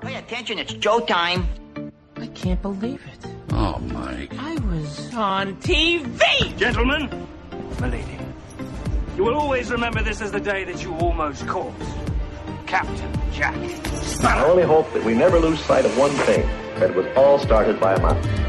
Pay attention, it's Joe time. I can't believe it. Oh, Mike. I was on TV! Gentlemen, milady, you will always remember this as the day that you almost caught Captain Jack Sparrow. I only hope that we never lose sight of one thing, that it was all started by a mouse.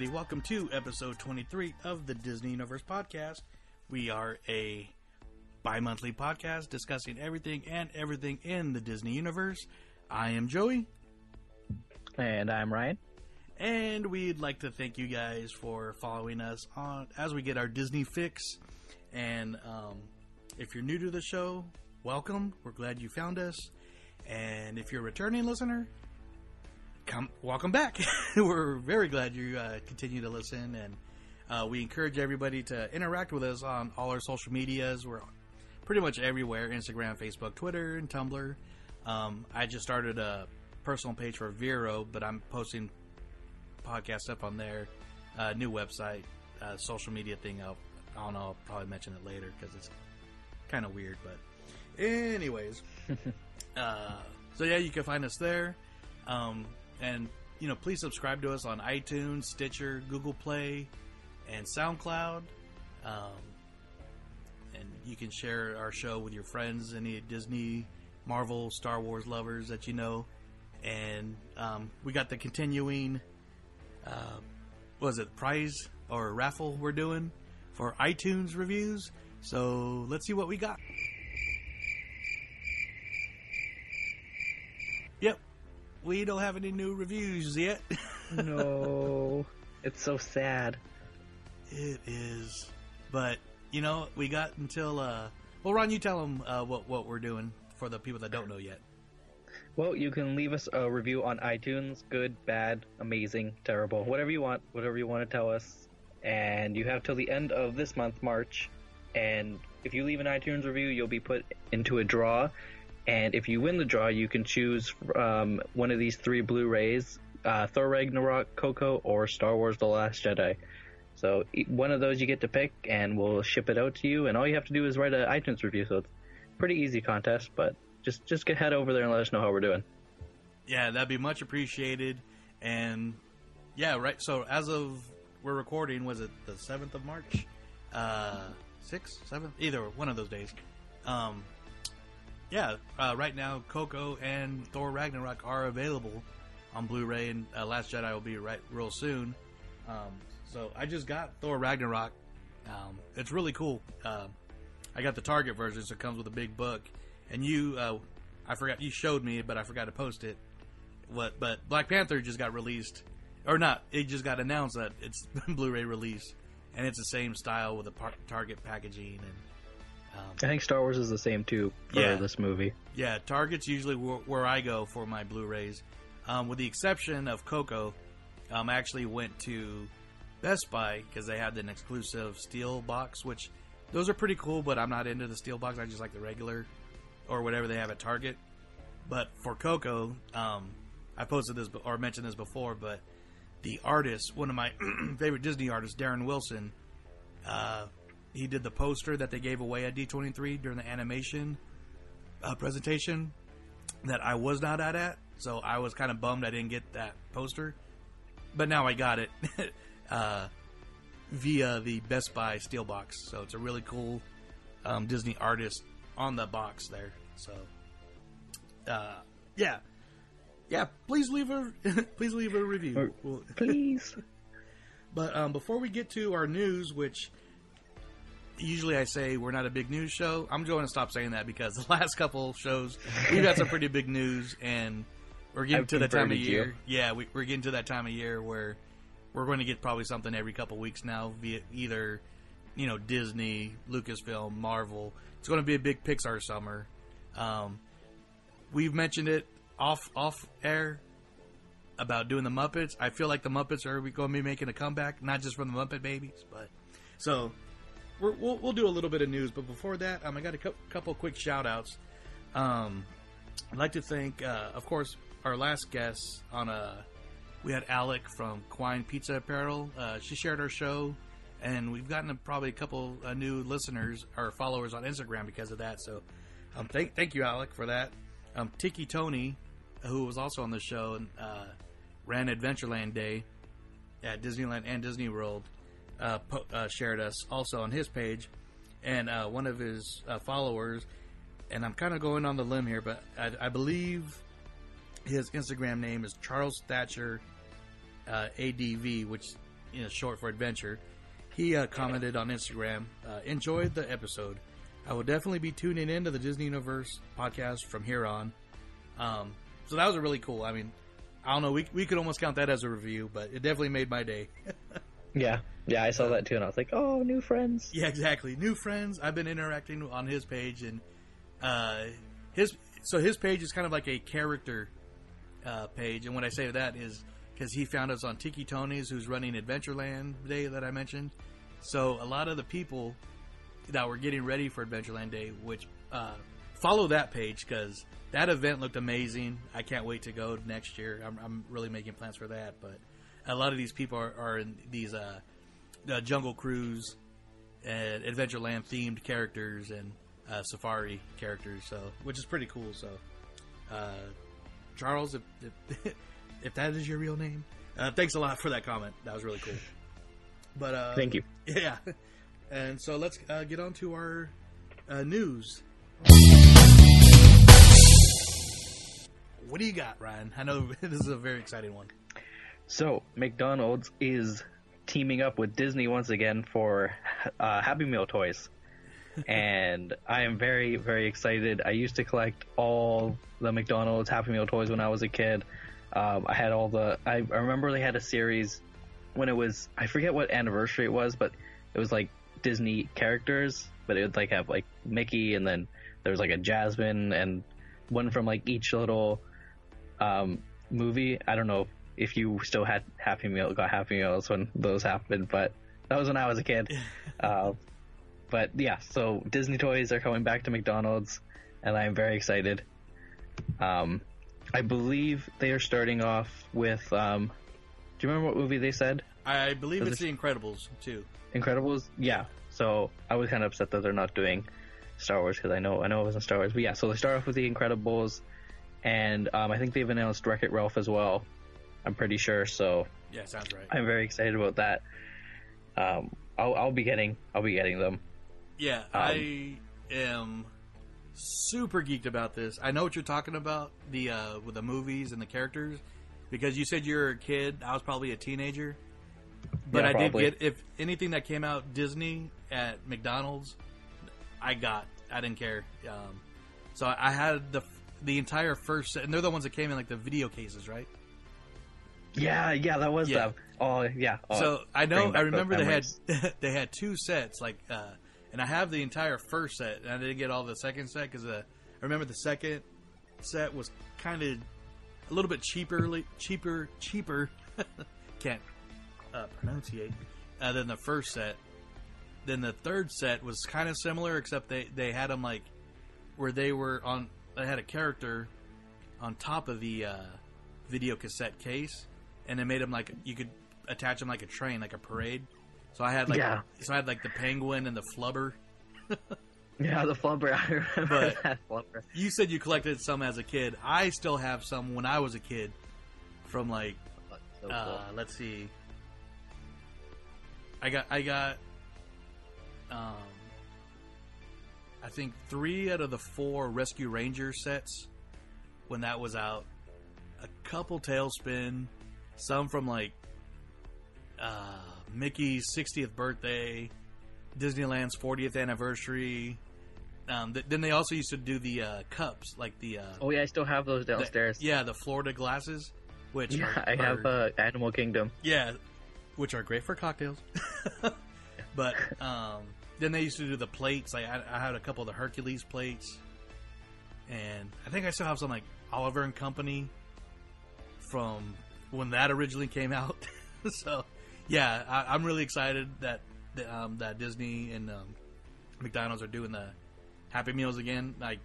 Everybody. Welcome to episode 23 of the Disney Universe Podcast. We are a bi monthly podcast discussing everything and everything in the Disney Universe. I am Joey, And I'm Ryan. and we'd like to thank you guys for following us on as we get our Disney fix. And um, if you're new to the show, welcome. We're glad you found us. And if you're a returning listener, come welcome back. We're very glad you uh, continue to listen, and uh, we encourage everybody to interact with us on all our social medias. We're pretty much everywhere: Instagram, Facebook, Twitter, and Tumblr. Um, I just started a personal page for Vero, but I'm posting podcast stuff on there. Uh, new website, uh, social media thing. I'll, I don't know. I'll probably mention it later because it's kind of weird. But, anyways, uh, so yeah, you can find us there. Um, and you know, please subscribe to us on iTunes, Stitcher, Google Play, and SoundCloud. Um, and you can share our show with your friends, any Disney, Marvel, Star Wars lovers that you know. And um, we got the continuing, uh, was it, prize or raffle we're doing for iTunes reviews. So let's see what we got. Yep, we don't have any new reviews yet. No. it's so sad. it is, but you know we got until. uh Well, Ron, you tell them uh, what what we're doing for the people that don't know yet. Well, you can leave us a review on iTunes. Good, bad, amazing, terrible, whatever you want, whatever you want to tell us. And you have till the end of this month, March. And if you leave an iTunes review, you'll be put into a draw. And if you win the draw, you can choose um, one of these three Blu-rays: uh, Thor Ragnarok, Coco, or Star Wars: The Last Jedi. So one of those you get to pick, and we'll ship it out to you. And all you have to do is write an iTunes review. So it's pretty easy contest, but just just get head over there and let us know how we're doing. Yeah, that'd be much appreciated. And yeah, right. So as of we're recording, was it the seventh of March? Uh, sixth, seventh, either one of those days. Um, yeah, uh, right now Coco and Thor Ragnarok are available on Blu-ray, and uh, Last Jedi will be right real soon. Um, so I just got Thor Ragnarok. Um, it's really cool. Uh, I got the Target version, so it comes with a big book. And you, uh, I forgot you showed me, but I forgot to post it. What? But Black Panther just got released, or not? It just got announced that it's Blu-ray release, and it's the same style with the par- Target packaging and. Um, I think Star Wars is the same too for Yeah. this movie. yeah, Target's usually where, where I go for my Blu-rays, um, with the exception of Coco. Um, I actually went to Best Buy because they had an exclusive steel box, which those are pretty cool. But I'm not into the steel box. I just like the regular or whatever they have at Target. But for Coco, um, I posted this or mentioned this before, but the artist, one of my favorite Disney artists, Darren Wilson, uh, he did the poster that they gave away at D23 during the animation uh, presentation that I was not at at. So I was kind of bummed I didn't get that poster, but now I got it uh, via the Best Buy steel box. So it's a really cool um, Disney artist on the box there. So uh, yeah, yeah. Please leave a please leave a review. Please. but um, before we get to our news, which usually I say we're not a big news show, I'm going to stop saying that because the last couple shows we've got some pretty big news, and we're getting I've to the time of converted you. year. Yeah, we, we're getting to that time of year where we're going to get probably something every couple weeks now, via either you know Disney, Lucasfilm, Marvel. It's going to be a big Pixar summer. Um, we've mentioned it off off air about doing the Muppets. I feel like the Muppets are going to be making a comeback, not just from the Muppet Babies, but so we're, we'll we'll do a little bit of news. But before that, um, I got a cou- couple quick shout outs. Um, I'd like to thank, uh, of course, our last guest on a. We had Alec from Quine Pizza Apparel. Uh, she shared our show, and we've gotten a, probably a couple uh, new listeners or followers on Instagram because of that. So, um, thank thank you, Alec, for that. Um, Tiki Tony, who was also on the show and uh, ran Adventureland Day at Disneyland and Disney World, uh, po- uh, shared us also on his page, and uh, one of his uh, followers. And I'm kind of going on the limb here, but I, I believe his Instagram name is Charles Thatcher uh, ADV, which you know short for adventure. He uh, commented on Instagram, enjoyed the episode. I will definitely be tuning into the Disney Universe podcast from here on. Um, so that was a really cool. I mean, I don't know. We we could almost count that as a review, but it definitely made my day. Yeah, yeah, I saw that too, and I was like, oh, new friends. Yeah, exactly. New friends. I've been interacting on his page, and uh, his so his page is kind of like a character uh, page. And what I say to that is because he found us on Tiki Tony's, who's running Adventureland Day that I mentioned. So a lot of the people that were getting ready for Adventureland Day, which uh, follow that page because that event looked amazing. I can't wait to go next year. I'm, I'm really making plans for that, but a lot of these people are, are in these uh, uh, Jungle Cruise and Adventureland themed characters and uh, safari characters, so which is pretty cool. So, uh, Charles, if, if, if that is your real name, uh, thanks a lot for that comment. That was really cool. But uh, Thank you. yeah, and so let's uh, get on to our uh, news. What do you got, Ryan? I know this is a very exciting one. So, McDonald's is teaming up with Disney once again for uh, Happy Meal toys. and I am very, very excited. I used to collect all the McDonald's Happy Meal toys when I was a kid. Um, I had all the. I, I remember they had a series when it was. I forget what anniversary it was, but it was like Disney characters. But it would like have like Mickey, and then there was like a Jasmine, and one from like each little um, movie. I don't know if you still had Happy Meal, got Happy Meals when those happened, but that was when I was a kid. uh, but yeah, so Disney toys are coming back to McDonald's, and I'm very excited. Um, I believe they are starting off with. Um, do you remember what movie they said? I believe Does it's it- The Incredibles too. Incredibles. Yeah. So I was kind of upset that they're not doing Star Wars because I know I know it wasn't Star Wars. But yeah, so they start off with The Incredibles, and um, I think they've announced Wreck It Ralph as well. I'm pretty sure. So Yeah, sounds right. I'm very excited about that. Um, I'll, I'll be getting I'll be getting them. Yeah, I am super geeked about this. I know what you're talking about the uh, with the movies and the characters because you said you're a kid. I was probably a teenager, but Yeah, I probably. did get if anything that came out Disney at McDonald's, I got. I didn't care. Um, so I had the the entire first set, and they're the ones that came in like the video cases, right? Yeah, yeah, that was Yeah. them. Oh yeah. Oh, so I know I remember they had they had two sets like uh, and I have the entire first set and I didn't get all the second set because uh, I remember the second set was kind of a little bit cheaper cheaper cheaper can't uh, pronunciate uh, than the first set then the third set was kind of similar except they they had them like where they were on they had a character on top of the uh, video cassette case and they made them like you could attach them like a train like a parade so i had like Yeah. so i had like the penguin and the flubber Yeah, the flubber. I remember But- that flubber. you said you collected some as a kid i still have some when i was a kid from like So cool. uh, let's see i got i got um i think three out of the four rescue ranger sets when that was out a couple TaleSpin some from like uh, mickey's 60th birthday disneyland's 40th anniversary um, th- then they also used to do the uh, cups like the uh, oh yeah, I still have those the- downstairs. yeah the florida glasses which Yeah, are, I have are- uh, Animal Kingdom. yeah, which are great for cocktails. but um, then they used to do the plates. Like I, I had a couple of the Hercules plates, and I think I still have some like Oliver and Company from when that originally came out. so yeah, I, I'm really excited that that, um, that Disney and um, McDonald's are doing the Happy Meals again. Like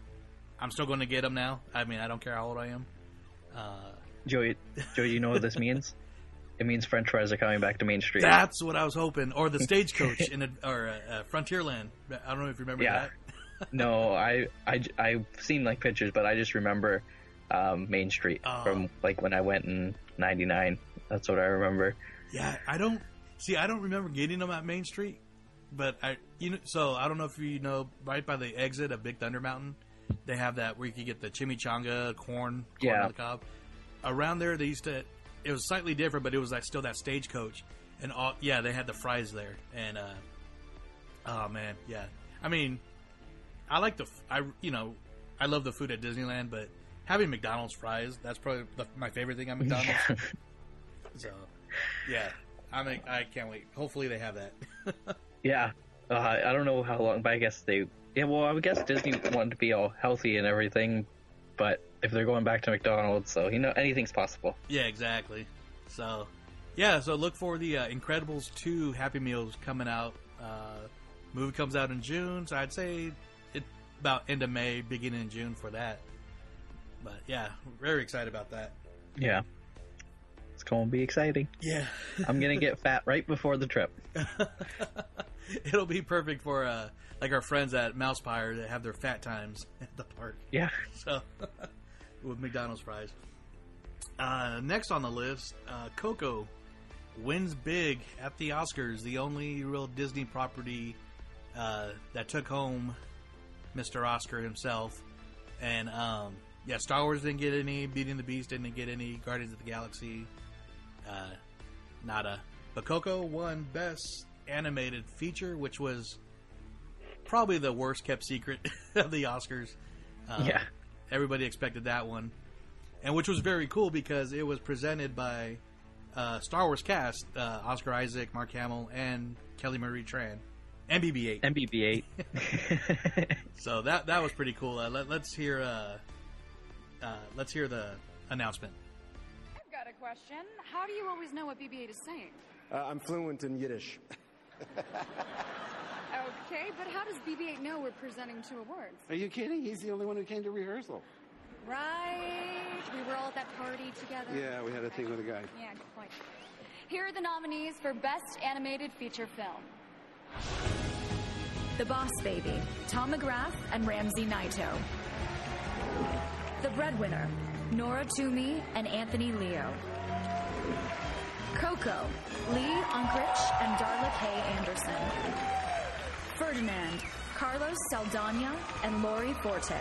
I'm still going to get them now. I mean, I don't care how old I am. Uh, Joey, Joey, you know what this means? It means French fries are coming back to Main Street. That's what I was hoping, or the stagecoach in a, or uh, uh, Frontierland. I don't know if you remember Yeah. that. no, I, I, I've seen like pictures, but I just remember um, Main Street Oh. from like when I went in '99. That's what I remember. Yeah, I don't see. I don't remember getting them at Main Street, but I, you know, so I don't know if you know, right by the exit of Big Thunder Mountain, they have that where you could get the chimichanga corn, corn Yeah. on the cob. Around there, they used to. It was slightly different, but it was like still that stagecoach, and all. Yeah, they had the fries there, and uh, oh man, yeah. I mean, I like the. I you know, I love the food at Disneyland, but having McDonald's fries, that's probably the, my favorite thing at McDonald's. So, yeah, I mean, I can't wait. Hopefully, they have that. Yeah, uh, I don't know how long, but I guess they. Yeah, well, I would guess Disney wanted to be all healthy and everything, but if they're going back to McDonald's, so you know anything's possible. yeah, exactly. So, yeah, so look for the uh, Incredibles two Happy Meals coming out. Uh, movie comes out in June, so I'd say it about end of May, beginning in June for that. But yeah, very excited about that. Yeah, it's gonna be exciting. Yeah, I'm gonna get fat right before the trip. it'll be perfect for uh, like our friends at Mousepire that have their fat times at the park. Yeah, So, with McDonald's fries. Uh, next on the list, uh, Coco wins big at the Oscars, the only real Disney property uh, that took home Mr. Oscar himself. And um, yeah, Star Wars didn't get any, Beauty and the Beast didn't get any, Guardians of the Galaxy, uh, nada. But Coco won Best Animated Feature, which was probably the worst kept secret of the Oscars. Uh, yeah, everybody expected that one, and which was very cool because it was presented by uh, Star Wars cast: uh, Oscar Isaac, Mark Hamill, and Kelly Marie Tran, and BB-8. MBB8. so that that was pretty cool. Uh, let, let's hear uh, let's hear the announcement. I've got a question. How do you always know what BB-8 is saying? Uh, I'm fluent in Yiddish. Okay, but how does BB-8 know we're presenting two awards? Are you kidding? He's the only one who came to rehearsal. Right. We were all at that party together. Yeah, we had a thing with a guy. Yeah, good point. Here are the nominees for Best Animated Feature Film. The Boss Baby, Tom McGrath and Ramsey Naito. The Breadwinner, Nora Toomey and Anthony Leo. Coco, Lee Unkrich and Darla K. Anderson. Ferdinand, Carlos Saldanha and Lori Forte.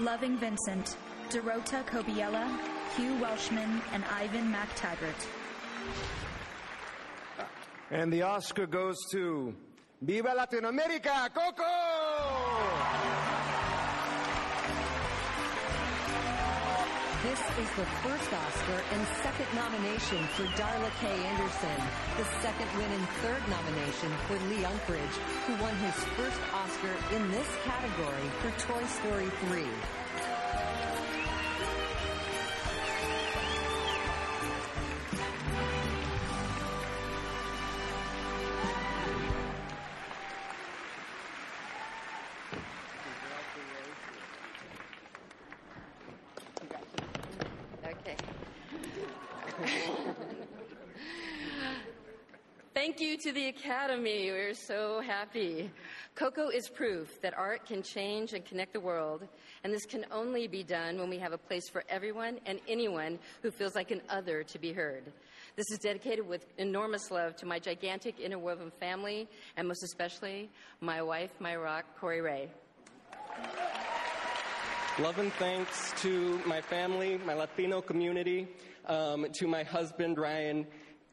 Loving Vincent, Dorota Kobiela, Hugh Welchman, and Ivan MacTaggart. And the Oscar goes to Viva Latinoamérica, Coco! This is the first Oscar and second nomination for Darla K. Anderson, the second win and third nomination for Lee Unkrich, who won his first Oscar in this category for Toy Story 3. Thank you to the Academy. We're so happy. Coco is proof that art can change and connect the world, and this can only be done when we have a place for everyone and anyone who feels like an other to be heard. This is dedicated with enormous love to my gigantic interwoven family, and most especially my wife, my rock, Kori Rae. Love and thanks to my family, my Latino community, um, to my husband, Ryan,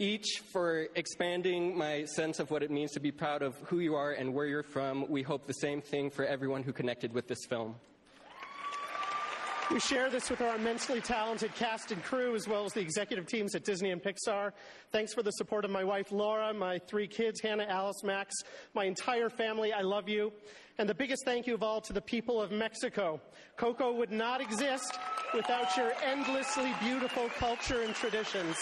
each for expanding my sense of what it means to be proud of who you are and where you're from. We hope the same thing for everyone who connected with this film. We share this with our immensely talented cast and crew, as well as the executive teams at Disney and Pixar. Thanks for the support of my wife Laura, my three kids, Hannah, Alice, Max, my entire family. I love you. And the biggest thank you of all to the people of Mexico. Coco would not exist without your endlessly beautiful culture and traditions.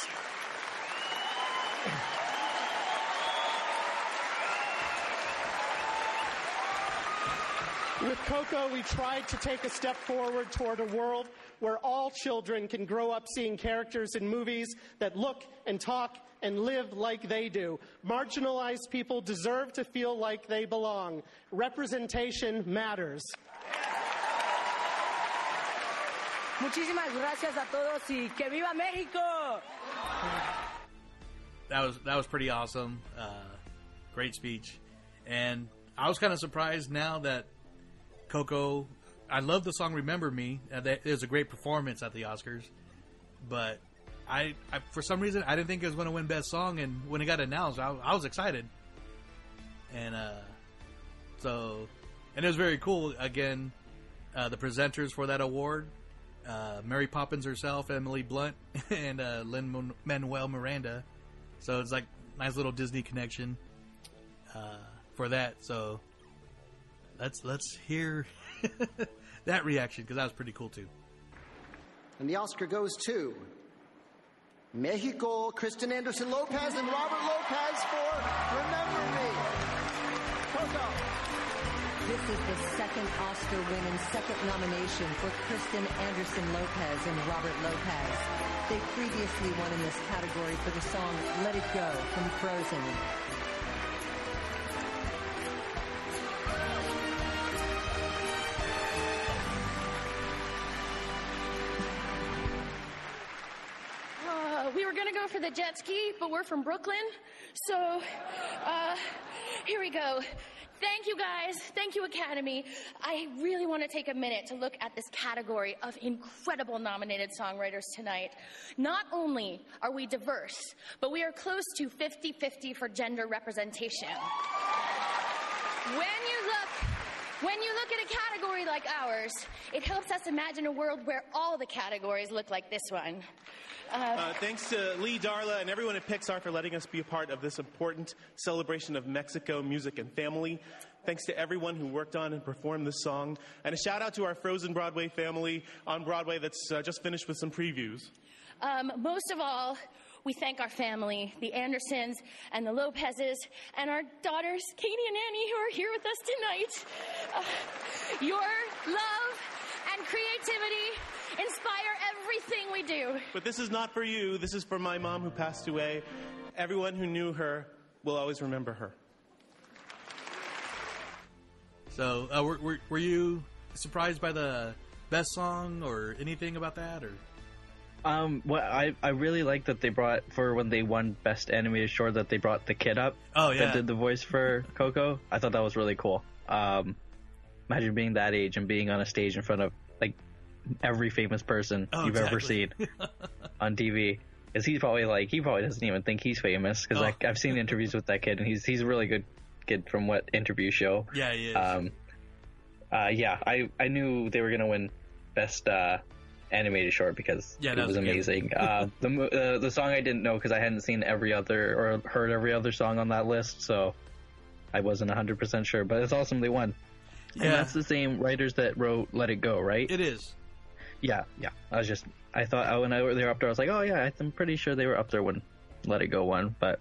With Coco, we tried to take a step forward toward a world where all children can grow up seeing characters in movies that look and talk and live like they do. Marginalized people deserve to feel like they belong. Representation matters. Muchísimas gracias a todos y que viva México. That was that was pretty awesome. Uh, great speech, and I was kind of surprised now that Coco. I love the song "Remember Me." Uh, that was a great performance at the Oscars, but I, I for some reason I didn't think it was going to win Best Song, and when it got announced, I, I was excited, and uh, so and it was very cool. Again, uh, the presenters for that award, uh, Mary Poppins herself, Emily Blunt, and uh, Lin Manuel Miranda. So it's like nice little Disney connection uh, for that. So let's let's hear that reaction because that was pretty cool too. And the Oscar goes to Mexico, Kristen Anderson Lopez, and Robert Lopez for Remember Me. Coco. This is the second Oscar win and second nomination for Kristen Anderson Lopez and Robert Lopez. They previously won in this category for the song Let It Go from Frozen. Go for the jet ski, but we're from Brooklyn, so uh, here we go. Thank you guys. Thank you, Academy. I really want to take a minute to look at this category of incredible nominated songwriters tonight. Not only are we diverse, but we are close to 50 50 for gender representation. When you look when you look at a category like ours, it helps us imagine a world where all the categories look like this one. Uh, Uh, thanks to Lee Darla and everyone at Pixar for letting us be a part of this important celebration of Mexico music and family. Thanks to everyone who worked on and performed this song. And a shout out to our Frozen Broadway family on Broadway that's uh, just finished with some previews. Um, most of all, we thank our family, the Andersons and the Lopezes, and our daughters, Katie and Annie, who are here with us tonight. Uh, your love and creativity inspire everything we do. But this is not for you. This is for my mom who passed away. Everyone who knew her will always remember her. So uh, were, were were you surprised by the best song or anything about that or? Um, what I I really like that they brought for when they won Best Animated Short that they brought the kid up. Oh, yeah. that did the voice for Coco. I thought that was really cool. Um, imagine being that age and being on a stage in front of like every famous person Oh, you've ever seen on TV. Because he's probably like he probably doesn't even think he's famous. Because Oh. like I've seen interviews with that kid and he's he's a really good kid from what interview show. Yeah, he is. Um, uh, yeah, I I knew they were gonna win best uh, animated short because Yeah, it was, was amazing. uh, the uh, the song I didn't know because I hadn't seen every other or heard every other song on that list, so I wasn't hundred percent sure. But it's awesome they won. Yeah. And that's the same writers that wrote "Let It Go," right? It is. Yeah, yeah. I was just I thought when I, they were up there, I was like, oh yeah, I'm pretty sure they were up there when "Let It Go" won, but.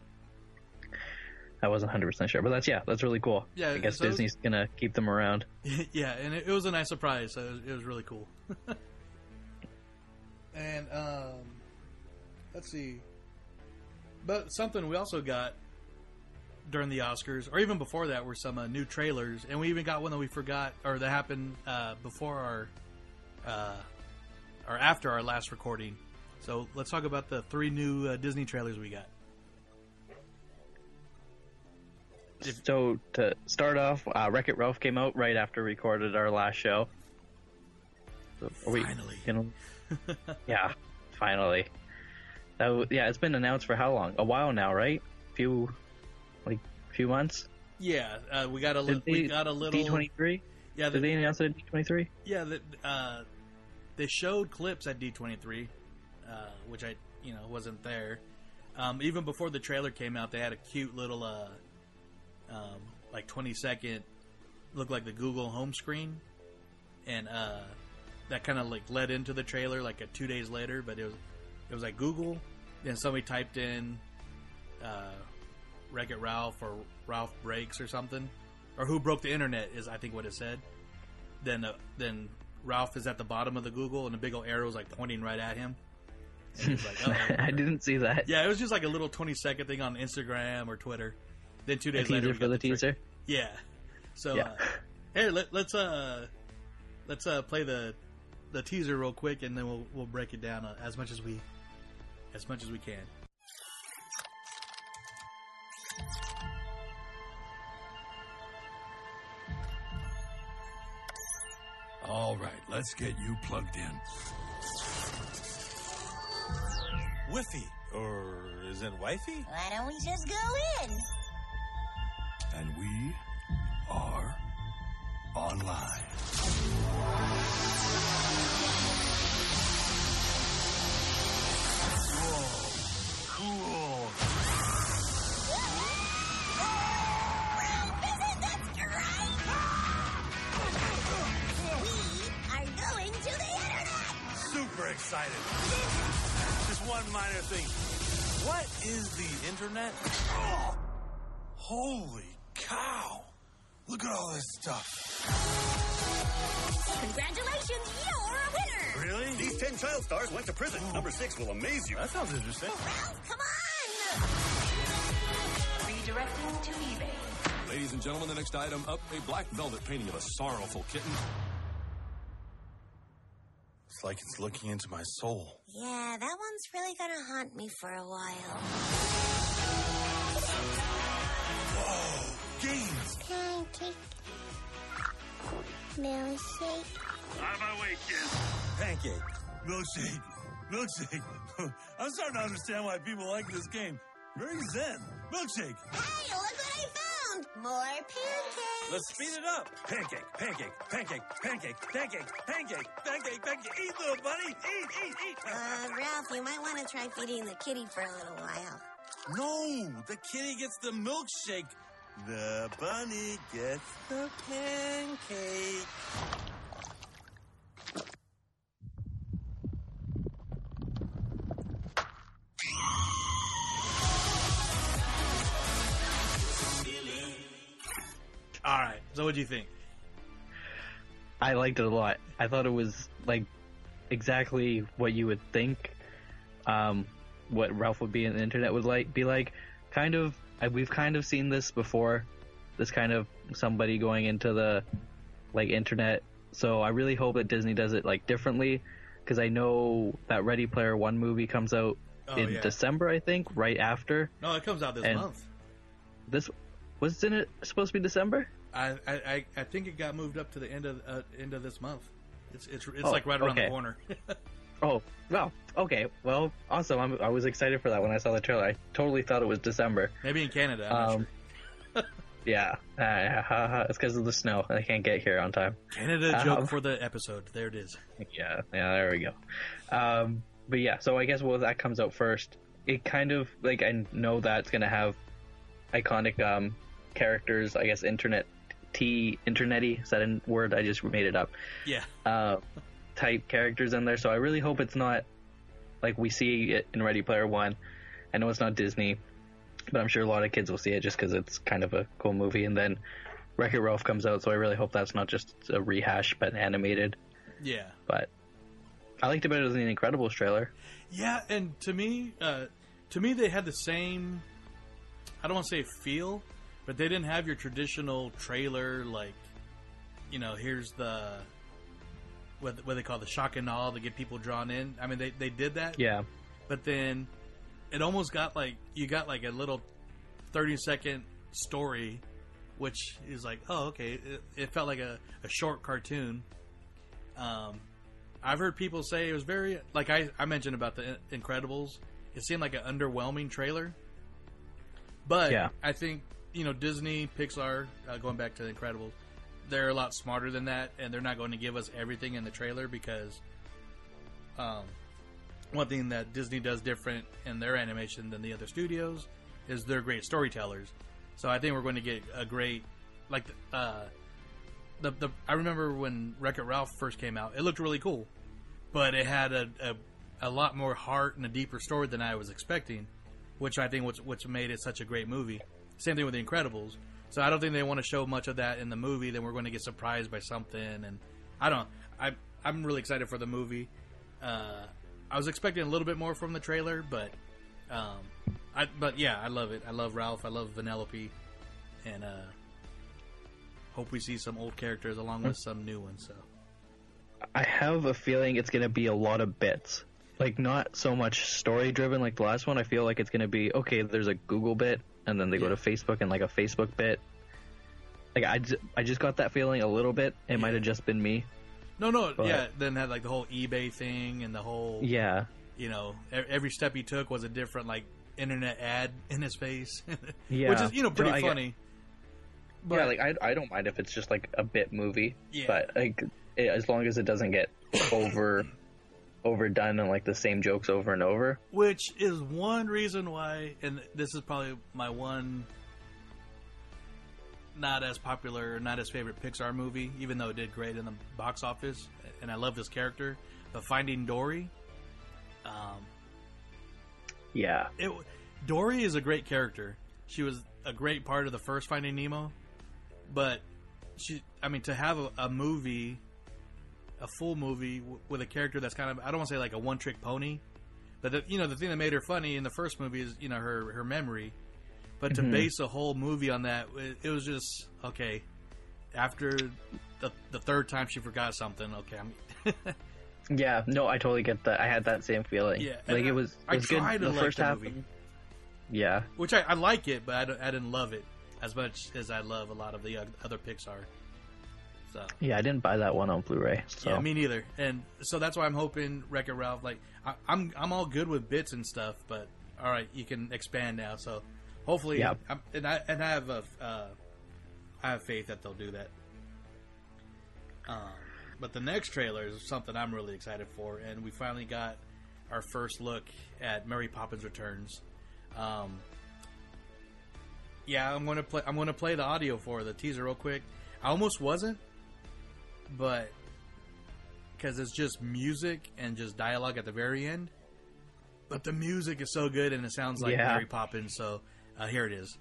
I wasn't 100% sure, but that's yeah, that's really cool. Yeah, I guess so- Disney's gonna keep them around. yeah, and it, it was a nice surprise. So it was, it was really cool. and um, let's see, but something we also got during the Oscars, or even before that, were some uh, new trailers, and we even got one that we forgot, or that happened uh, before our, uh, or after our last recording. So let's talk about the three new uh, Disney trailers we got. So to start off, uh, Wreck It Ralph came out right after we recorded our last show. So Finally. gonna- yeah, finally. That yeah, it's been announced for how long? A while now, right? Few, like, few months. Yeah, uh, we got a li- Did we got a little D twenty three. Yeah, did they announce it at D twenty three? Yeah, that uh, they showed clips at D23, uh, which I you know wasn't there. Um, even before the trailer came out, they had a cute little uh, um, like 20 second looked like the Google home screen, and uh, that kind of like led into the trailer like a two days later. But it was it was like Google, then somebody typed in uh, Wreck It Ralph or Ralph Breaks or something, or Who Broke the Internet is I think what it said. Then uh, then Ralph is at the bottom of the Google, and a big old arrow is like pointing right at him. Like, "Uh-oh." I didn't see that. Yeah, it was just like a little twenty second thing on Instagram or Twitter. Then two days teaser later, for the tra- teaser? Yeah. So Yeah. Uh, here, let, let's uh, let's uh play the the teaser real quick, and then we'll we'll break it down uh, as much as we as much as we can. All right, let's get you plugged in. Wi-Fi, or is it wifey? Why don't we just go in? And we are online. One minor thing. What is the internet? Oh, holy cow. Look at all this stuff. Congratulations, you're a winner! Really? These 10 child stars went to prison. Number 6 will amaze you. That sounds interesting. Oh, come on! Redirecting to eBay. Ladies and gentlemen, the next item up a black velvet painting of a sorrowful kitten. It's like it's looking into my soul. Yeah, that one's really gonna haunt me for a while. Whoa, games. Pancake. Milkshake. Out of my way, kid. Pancake. Milkshake. Milkshake. I'm starting to understand why people like this game. Very zen. Milkshake. Hey, look what I found! More pancakes! Let's speed it up. Pancake, pancake, pancake, pancake, pancake, pancake, pancake, pancake. Eat, little bunny. Eat, eat, eat. Uh, Ralph, you might want to try feeding the kitty for a little while. No, the kitty gets the milkshake. The bunny gets the pancake. All right. So, what do you think? I liked it a lot. I thought it was like exactly what you would think, um, what Ralph would be in the internet would like be like. Kind of, we've kind of seen this before. This kind of somebody going into the like internet. So I really hope that Disney does it like differently, because I know that Ready Player One movie comes out Oh, in yeah. December, I think, right after. No, it comes out this And- month. This wasn't it supposed to be December? I, I I- think it got moved up to the end of uh, end of this month. It's it's it's Oh, like right around the corner. Oh, well, okay. Well, awesome. I'm, I was excited for that when I saw the trailer. I totally thought it was December. Maybe in Canada. Um, yeah, uh, it's because of the snow. I can't get here on time. Canada Um, joke for the episode. There it is. Yeah, yeah, there we go. Um, but yeah, so I guess well that comes out first. It kind of like I know that's gonna have iconic um characters. I guess internet t internety is that a word? I just made it up. Yeah. Uh, type characters in there. So I really hope it's not like we see it in Ready Player One. I know it's not Disney, but I'm sure a lot of kids will see it just because it's kind of a cool movie. And then Wreck It Ralph comes out, so I really hope that's not just a rehash but animated. Yeah. But I liked it better than the Incredibles trailer. Yeah, and to me, uh, to me, they had the same. I don't want to say feel, but they didn't have your traditional trailer like, you know, here's the what what they call the shock and awe to get people drawn in. I mean, they they did that. Yeah. But then it almost got like you got like a little thirty second story, which is like, oh okay, it, it felt like a, a short cartoon. Um, I've heard people say it was very like I, I mentioned about the Incredibles. It seemed like an underwhelming trailer, but Yeah. I think you know Disney, Pixar, uh, going back to the Incredibles, they're a lot smarter than that, and they're not going to give us everything in the trailer because um, one thing that Disney does different in their animation than the other studios is they're great storytellers. So I think we're going to get a great like uh, the the I remember when Wreck It Ralph first came out, it looked really cool, but it had a, a a lot more heart and a deeper story than I was expecting, which I think what's what's made it such a great movie. Same thing with The Incredibles. So I don't think they want to show much of that in the movie. Then we're going to get surprised by something, and I don't. I I'm really excited for the movie. Uh, I was expecting a little bit more from the trailer, but um, I but yeah, I love it. I love Ralph. I love Vanellope, and uh, hope we see some old characters along with some new ones. So I have a feeling it's going to be a lot of bits. Like, not so much story driven like the last one. I feel like it's going to be okay, there's a Google bit, and then they go to Facebook and like a Facebook bit. Like, I, j- I just got that feeling a little bit. It might have just been me. no, no, But- yeah. Then had like the whole eBay thing and the whole Yeah. You know, every step he took was a different like internet ad in his face, Yeah. which is you know pretty No, get- funny. yeah, like, I, I don't mind if it's just like a bit movie. Yeah. But, like, it, as long as it doesn't get over. Overdone and like the same jokes over and over Which is one reason why, and this is probably my one not as popular, not as favorite Pixar movie, even though it did great in the box office, and I love this character. But Finding Dory, um, yeah it Dory is a great character. She was a great part of the first Finding Nemo, but she, I mean, to have a, a movie, a full movie w- with a character that's kind of, I don't want to say like a one trick pony, but the, you know, the thing that made her funny in the first movie is you know her her memory, but to Mhm. base a whole movie on that, it, it was just okay. After the the third time she forgot something, okay, I'm. yeah no i totally get that i had that same feeling Yeah, like it was I it was good tried to the like first the half movie. yeah Which I, I like it, but I, I didn't love it as much as I love a lot of the other Pixar. So yeah i didn't buy that one on blu-ray so yeah, me neither. And so that's why I'm hoping Wreck It Ralph. Like I, I'm I'm all good with bits and stuff, but all right, you can expand now. So hopefully, Yeah. I'm, and I and I have a uh, I have faith that they'll do that. Um, but the next trailer is something I'm really excited for, and we finally got our first look at Mary Poppins Returns. Um, yeah, I'm gonna play. I'm gonna play the audio for the teaser real quick. I almost wasn't, but because it's just music and just dialogue at the very end. But the music is so good and it sounds like Yeah. Mary Poppins. So uh, here it is.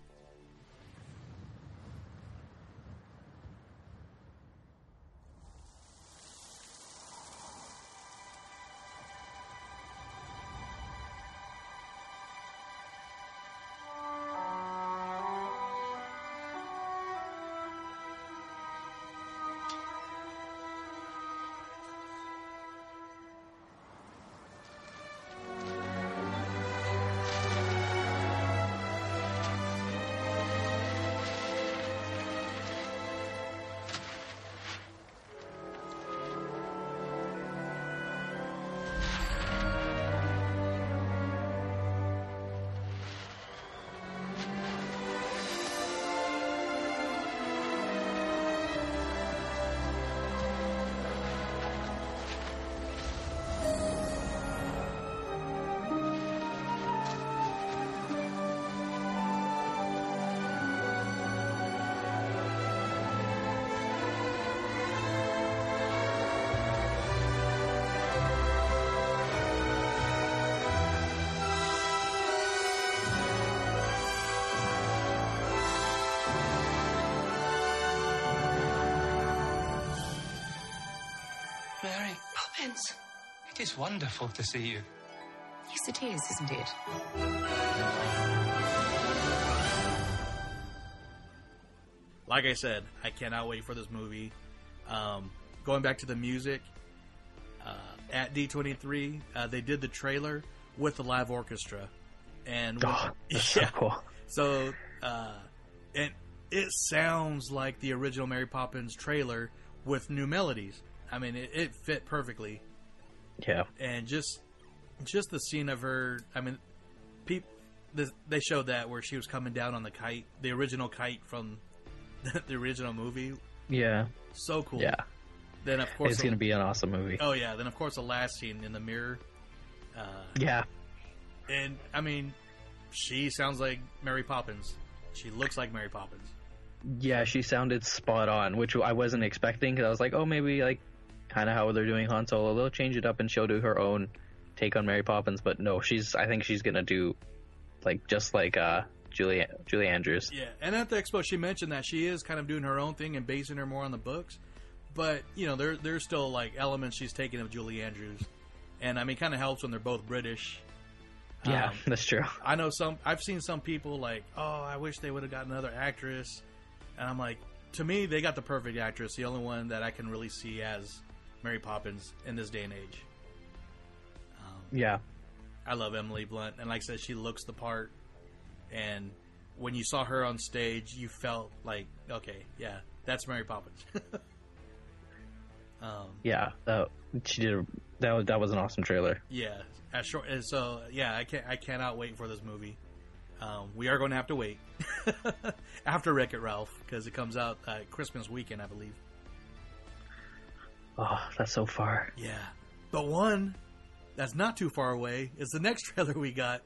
It is wonderful to see you. Yes, it is, isn't it? Like I said, I cannot wait for this movie. Um, going back to the music, uh, at D23, uh, they did the trailer with the live orchestra, and when- Oh, that's so cool. So, uh, and it sounds like the original Mary Poppins trailer with new melodies. I mean, it, it fit perfectly, yeah and just just the scene of her. I mean, peop, the, they showed that where she was coming down on the kite, the original kite from the original movie. yeah So cool. Yeah. Then of course it's going to be an awesome movie. Oh yeah. Then of course the last scene in the mirror. Uh, Yeah, and I mean, she sounds like Mary Poppins. She looks like Mary Poppins. yeah, she sounded spot on, which I wasn't expecting because I was like, oh, maybe like kind of how they're doing Han Solo, they'll change it up and she'll do her own take on Mary Poppins. But no, she's I think she's gonna do like just like uh Julie Julie Andrews. Yeah, and at the expo, she mentioned that she is kind of doing her own thing and basing her more on the books. But you know, there there's still like elements she's taking of Julie Andrews, and I mean, kind of helps when they're both British. Yeah, Um, that's true. I know some. I've seen some people like, oh, I wish they would have got another actress, and I'm like, to me, they got the perfect actress, the only one that I can really see as Mary Poppins in this day and age. Yeah, I love Emily Blunt, and like I said, she looks the part. And when you saw her on stage, you felt like, okay, yeah, that's Mary Poppins. um, yeah, that she did. That was, that was an awesome trailer. yeah, as short, and so yeah, I can I cannot wait for this movie. Um, we are going to have to wait after Wreck It Ralph because it comes out uh, Christmas weekend, I believe. Oh, that's so far. Yeah, but one that's not too far away is the next trailer we got.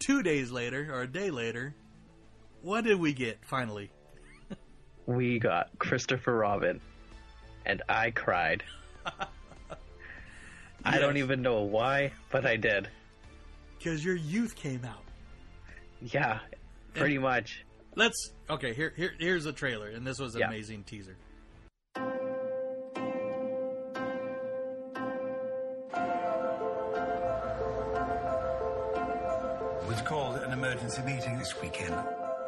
Two days later, or a day later, what did we get finally? We got Christopher Robin, and I cried. I don't even know why, but I did. Because your youth came out. Yeah, pretty much. Let's okay. Here, here, here's a trailer, and this was an Yeah. amazing teaser. We've called an emergency meeting this weekend.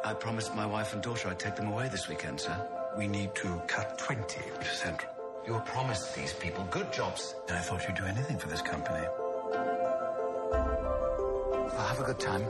I promised my wife and daughter I'd take them away this weekend, sir. We need to cut 20%. You were promised these people good jobs. And I thought you'd do anything for this company. Well, have a good time.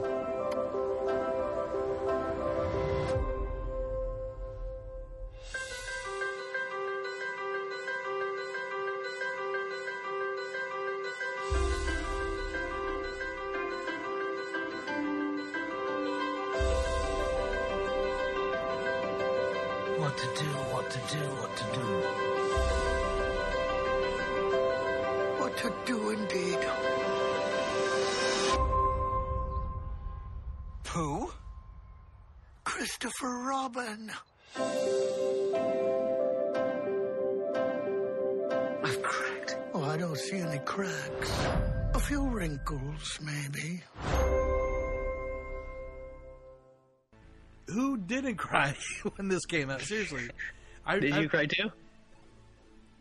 When this came out? Seriously, I, Did I- you cry too?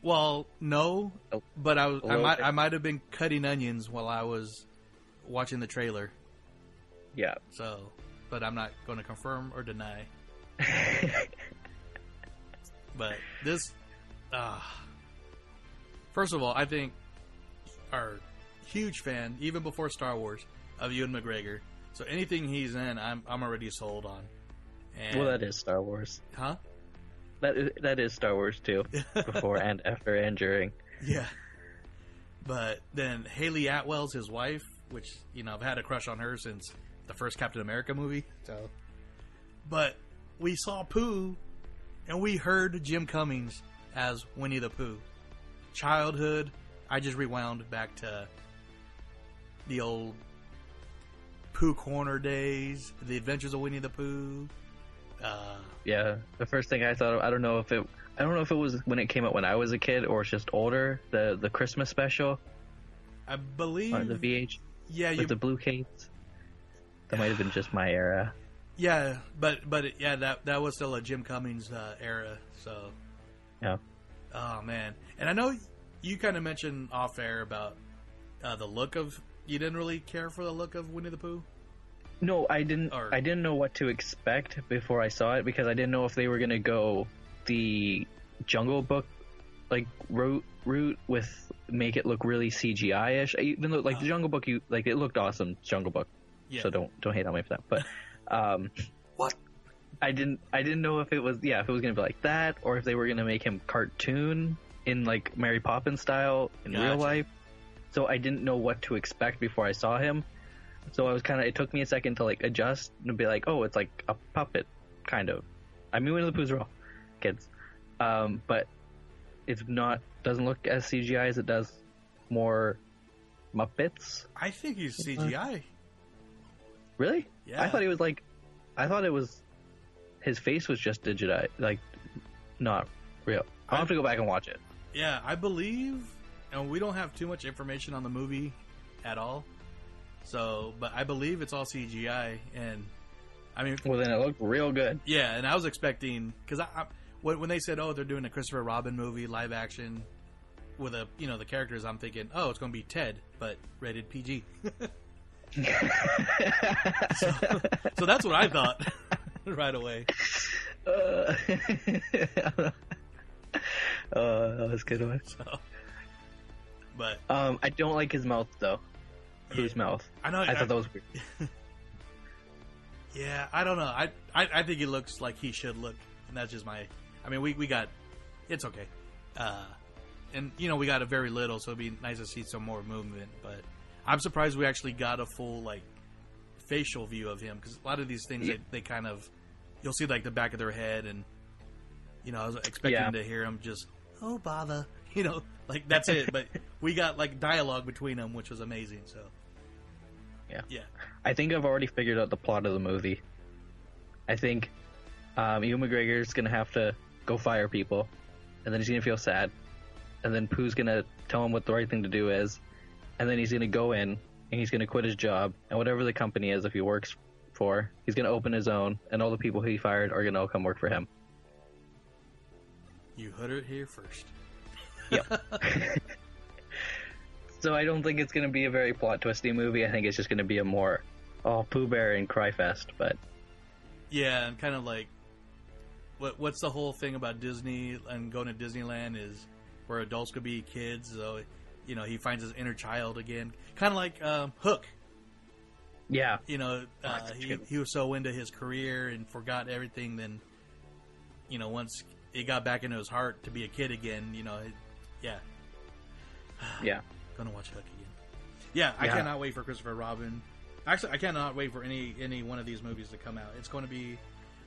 Well, no, but I was. I little might. bit. I might have been cutting onions while I was watching the trailer. Yeah. So, but I'm not going to confirm or deny. but this, uh, first of all, I think our huge fan, even before Star Wars, of Ewan McGregor. So anything he's in, I'm I'm already sold on. And, Well, that is Star Wars. huh? That is, that is Star Wars too. Before and after and during. Yeah. But then Hayley Atwell's his wife, which you know I've had a crush on her since the first Captain America movie. So, but we saw Pooh, and we heard Jim Cummings as Winnie the Pooh. Childhood, I just rewound back to the old Pooh Corner days, the Adventures of Winnie the Pooh. Uh, Yeah, the first thing I thought of, I don't know if it, I don't know if it was when it came out when I was a kid or it's just older. The the Christmas special, I believe or the VH, Yeah, with you- the blue capes. That might have been just my era. Yeah, but but yeah, that that was still a Jim Cummings uh, era. So, Yeah. oh man, and I know you kind of mentioned off air about uh, the look of. You didn't really care for the look of Winnie the Pooh. No, I didn't. Or- I didn't know what to expect before I saw it because I didn't know if they were gonna go the Jungle Book like route route with make it look really CGI ish. Even though like the Jungle Book, you like it looked awesome. Jungle Book. Yeah. So don't don't hate on me for that. But um, what? I didn't I didn't know if it was yeah if it was gonna be like that or if they were gonna make him cartoon in like Mary Poppins style in real life. So I didn't know what to expect before I saw him. So I was kind of. It took me a second to like adjust and be like, oh, it's like a puppet, kind of. I mean, Winnie the Pooh's real, kids. Um, but it's not doesn't look as CGI as it does more Muppets. I think he's CGI. Really? Yeah. I thought he was like, I thought it was his face was just digitized, like not real. I'll have to go back and watch it. Yeah, I believe, and we don't have too much information on the movie at all. So, but I believe it's all CGI, and I mean, Well, then it looked real good. yeah, and I was expecting because I, I when, when they said, "Oh, they're doing a Christopher Robin movie live action with a you know the characters," I'm thinking, "Oh, it's going to be Ted, but rated PG." so, so that's what I thought right away. Uh, uh, that was a good one. But Um, I don't like his mouth though. Whose mouth? I know- I I- thought that was weird. Yeah, I don't know. I, I I think he looks like he should look, and that's just my. I mean, we we got, it's okay, uh, and you know we got a very little, so it'd be nice to see some more movement. But I'm surprised we actually got a full like facial view of him because a lot of these things they, they kind of you'll see like the back of their head, and you know I was expecting Yeah. to hear him just oh bother, you know, like that's it. but we got like dialogue between them, which was amazing. So Yeah. yeah. I think I've already figured out the plot of the movie. I think um, Ewan McGregor's gonna have to go fire people, and then he's gonna feel sad, and then Pooh's gonna tell him what the right thing to do is, and then he's gonna go in and he's gonna quit his job, and whatever the company is, if he works for, he's gonna open his own, and all the people he fired are gonna all come work for him. You heard it here first. So I don't think it's gonna be a very plot twisty movie. I think it's just gonna be a more oh Pooh Bear and Cry Fest, but Yeah, and kind of like what what's the whole thing about Disney and going to Disneyland is where adults could be kids. So you know he finds his inner child again, kind of like um, Hook. yeah, You know, uh, he he was so into his career and forgot everything. Then you know once it got back into his heart to be a kid again, you know, it, yeah, yeah. Gonna watch Hook again. Yeah, I Yeah. cannot wait for Christopher Robin. Actually, I cannot wait for any any one of these movies to come out. It's going to be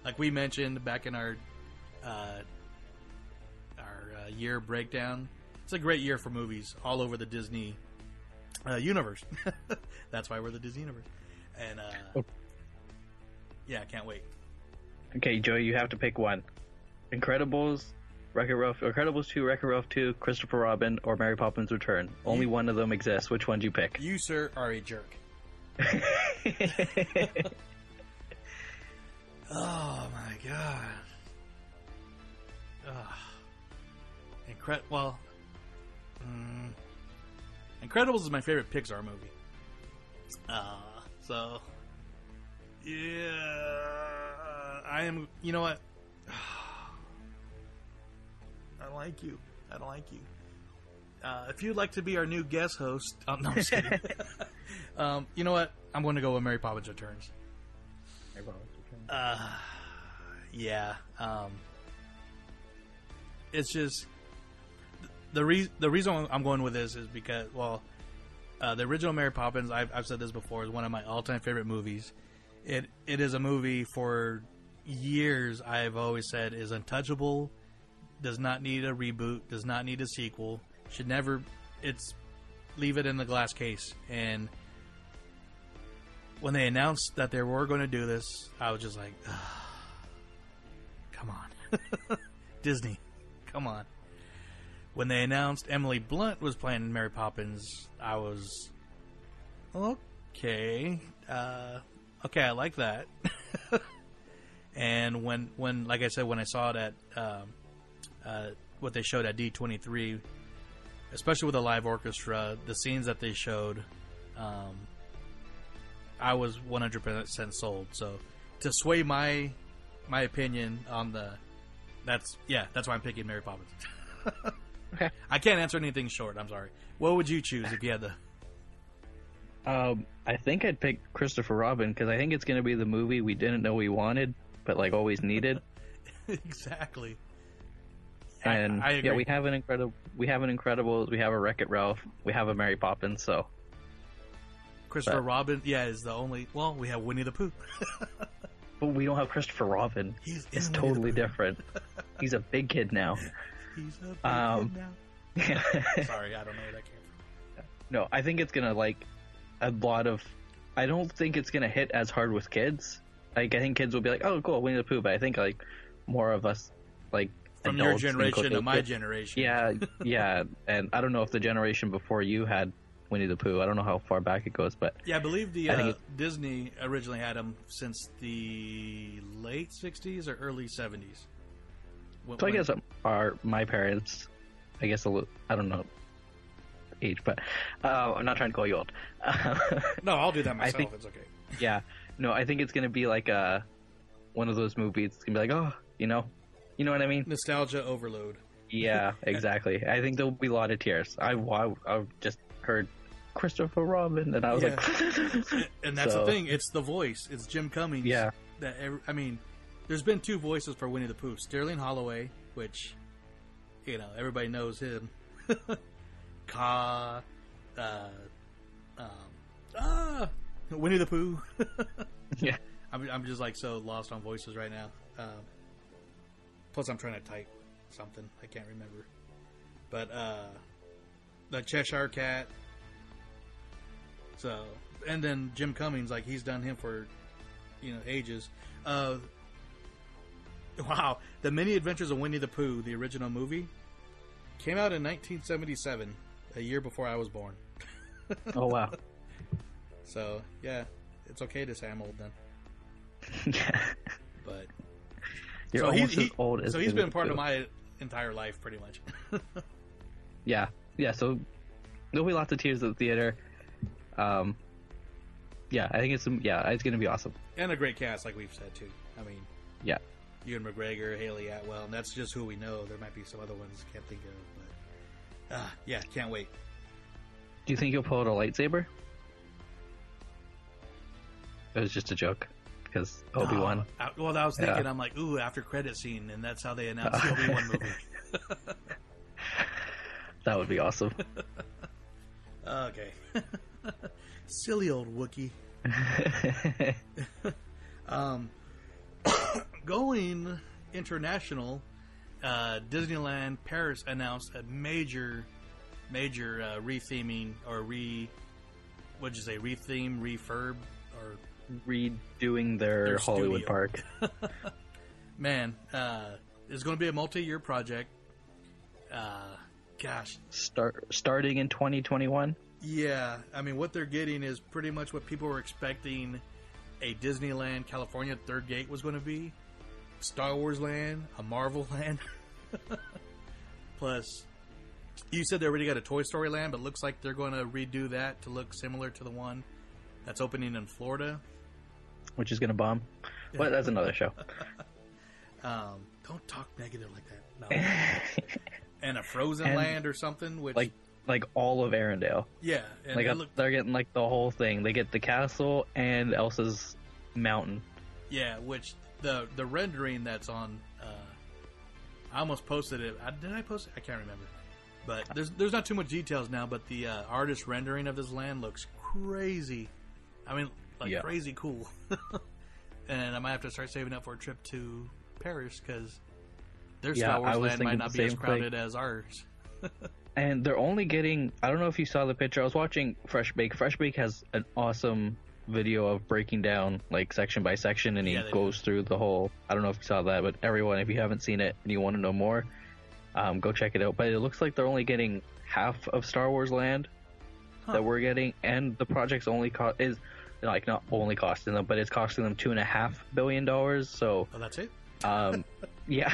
like we mentioned back in our uh, our uh, year breakdown. It's a great year for movies all over the Disney uh, universe. That's why we're the Disney universe. And uh, Oh. yeah, I can't wait. Okay, Joey, you have to pick one. Incredibles, Wreck-It Ralph, Incredibles 2, Wreck-It Ralph 2, Christopher Robin, or Mary Poppins Return. Only one of them exists. Which one do you pick? You, sir, are a jerk. oh my god. Ugh. Incred- well, mm, Incredibles is my favorite Pixar movie. Uh, so, yeah, I am. You know what? I like you. I don't like you. Uh, if you'd like to be our new guest host, oh, no, I'm just kidding. um, you know what? I'm going to go with Mary Poppins Returns. Uh, yeah. Um, it's just the re- the reason I'm going with this is because well, uh, the original Mary Poppins. I've, I've said this before is one of my all time favorite movies. It it is a movie for years. I've always said is untouchable. Does not need a reboot. Does not need a sequel. Should never. It's leave it in the glass case. And when they announced that they were going to do this, I was just like, come on, Disney, come on. When they announced Emily Blunt was playing Mary Poppins, I was okay. Uh, okay, I like that. and when, when, like I said, when I saw it at um, uh, what they showed at D twenty three, especially with the live orchestra, the scenes that they showed, um, I was one hundred percent sold. So to sway my my opinion on the, that's yeah, that's why I'm picking Mary Poppins. Okay. I can't answer anything short. I'm sorry. What would you choose if you had the? Um, I think I'd pick Christopher Robin because I think it's going to be the movie we didn't know we wanted, but like always needed. exactly. And I yeah, agree. we have an incredible, we have an Incredibles, we have a Wreck It Ralph, we have a Mary Poppins. So Christopher But- Robin, yeah, is the only. Well, we have Winnie the Pooh. but we don't have Christopher Robin. He's it's in Winnie the totally different. He's a big kid now. He's a big Um, kid now. Sorry, I don't know where that came from. No, I think it's gonna like a lot of. I don't think it's gonna hit as hard with kids. Like I think kids will be like, "Oh, cool, Winnie the Pooh," but I think like more of us like From your generation to my generation. Yeah, yeah, and I don't know if the generation before you had Winnie the Pooh. I don't know how far back it goes, but Yeah, I believe the I uh, Disney originally had them since the late '60s or early '70s. When- So I guess our my parents, I guess a little, I don't know age, but uh, I'm not trying to call you old. No, I'll do that myself. think- it's okay. yeah, no, I think it's gonna be like a one of those movies. It's gonna be like, oh, you know, you know what I mean? Nostalgia overload. Yeah, exactly. I think there'll be a lot of tears. I I, I just heard Christopher Robin, and I was Yeah. like, and that's So- the thing. It's the voice. It's Jim Cummings. Yeah. That I mean, there's been two voices for Winnie the Pooh: Sterling Holloway, which you know everybody knows him. Ka, uh, um, ah, Winnie the Pooh. yeah. I'm I'm just like so lost on voices right now. Um, plus, I'm trying to type something I can't remember. But uh, the Cheshire Cat. So, and then Jim Cummings, like he's done him for, you know, ages. Uh, wow, the Many Adventures of Winnie the Pooh, the original movie, came out in 1977, a year before I was born. oh wow, So yeah, it's okay to say I'm old then. yeah. But You're so he- almost he, as old as so he's been part of my entire life, pretty much. Yeah, yeah. So there'll be lots of tears at the theater. Um, yeah, I think it's yeah, it's gonna be awesome. and a great cast, like we've said too. I mean, Yeah, Ewan McGregor, Hayley Atwell, and that's just who we know. There might be some other ones I can't think of, but uh, yeah, can't wait. do you think you'll pull out a lightsaber? It was just a joke because Obi Wan. Oh, well, I was Yeah. thinking, I'm like, ooh, after credit scene, and that's how they announced the Obi Wan movie. That would be awesome. okay, silly old Wookie. um, going international, uh, Disneyland Paris announced a major, major uh, retheming or re, what'd you say, retheme, refurb, or Redoing their, Their Hollywood studio. Park. man, uh, it's going to be a multi-year project. Uh, gosh, Start starting in 2021. yeah. I mean, what they're getting is pretty much what people were expecting a Disneyland California third gate was going to be. Star Wars Land, a Marvel Land. Plus, you said they already got a Toy Story Land, but looks like they're going to redo that to look similar to the one that's opening in Florida. Which is gonna bomb. But that's another show. Um, don't talk negative like that. No. and a Frozen And, Land or something, which Like like all of Arendelle. yeah, and like it uh, look- they're getting like the whole thing. They get the castle and Elsa's mountain. yeah, which the the rendering that's on. Uh, I almost posted it. I, did I post it? I can't remember. But there's there's not too much details now. But the uh, artist rendering of this land looks crazy. I mean, like Yeah. crazy cool. and I might have to start saving up for a trip to Paris because their Yeah, Star Wars land might not be as same thing. crowded as ours. And they're only getting I don't know if you saw the picture. I was watching Fresh Bake. Fresh Bake has an awesome video of breaking down like section by section and he Yeah, they goes through the whole I don't know if you saw that, but everyone if you haven't seen it and you want to know more, um, go check it out. But it looks like they're only getting half of Star Wars land that we're getting and the project's only cost is like not only costing them, but it's costing them two and a half billion dollars. So Oh, that's it. um, yeah.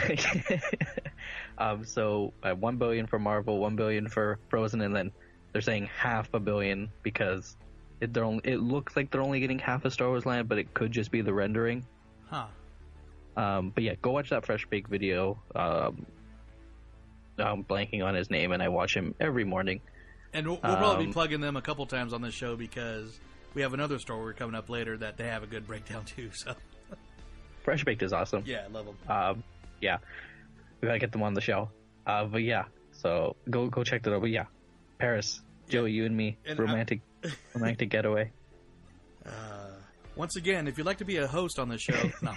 um, so uh, one billion for Marvel, one billion for Frozen, and then they're saying half a billion because it, they're only, it looks like they're only getting half of Star Wars land, but it could just be the rendering. Huh. Um, but yeah, go watch that Fresh Bake video. Um, I'm blanking on his name, and I watch him every morning. And we'll, we'll probably be Um, plugging them a couple times on this show because we have another story coming up later that they have a good breakdown too. So Fresh Baked is awesome. yeah, I love them. Um, yeah, we gotta get them on the show. Uh, but yeah, so go go check that out. But yeah, Paris, Joey, you and me, And romantic romantic getaway. Uh, once again, if you'd like to be a host on this show, no,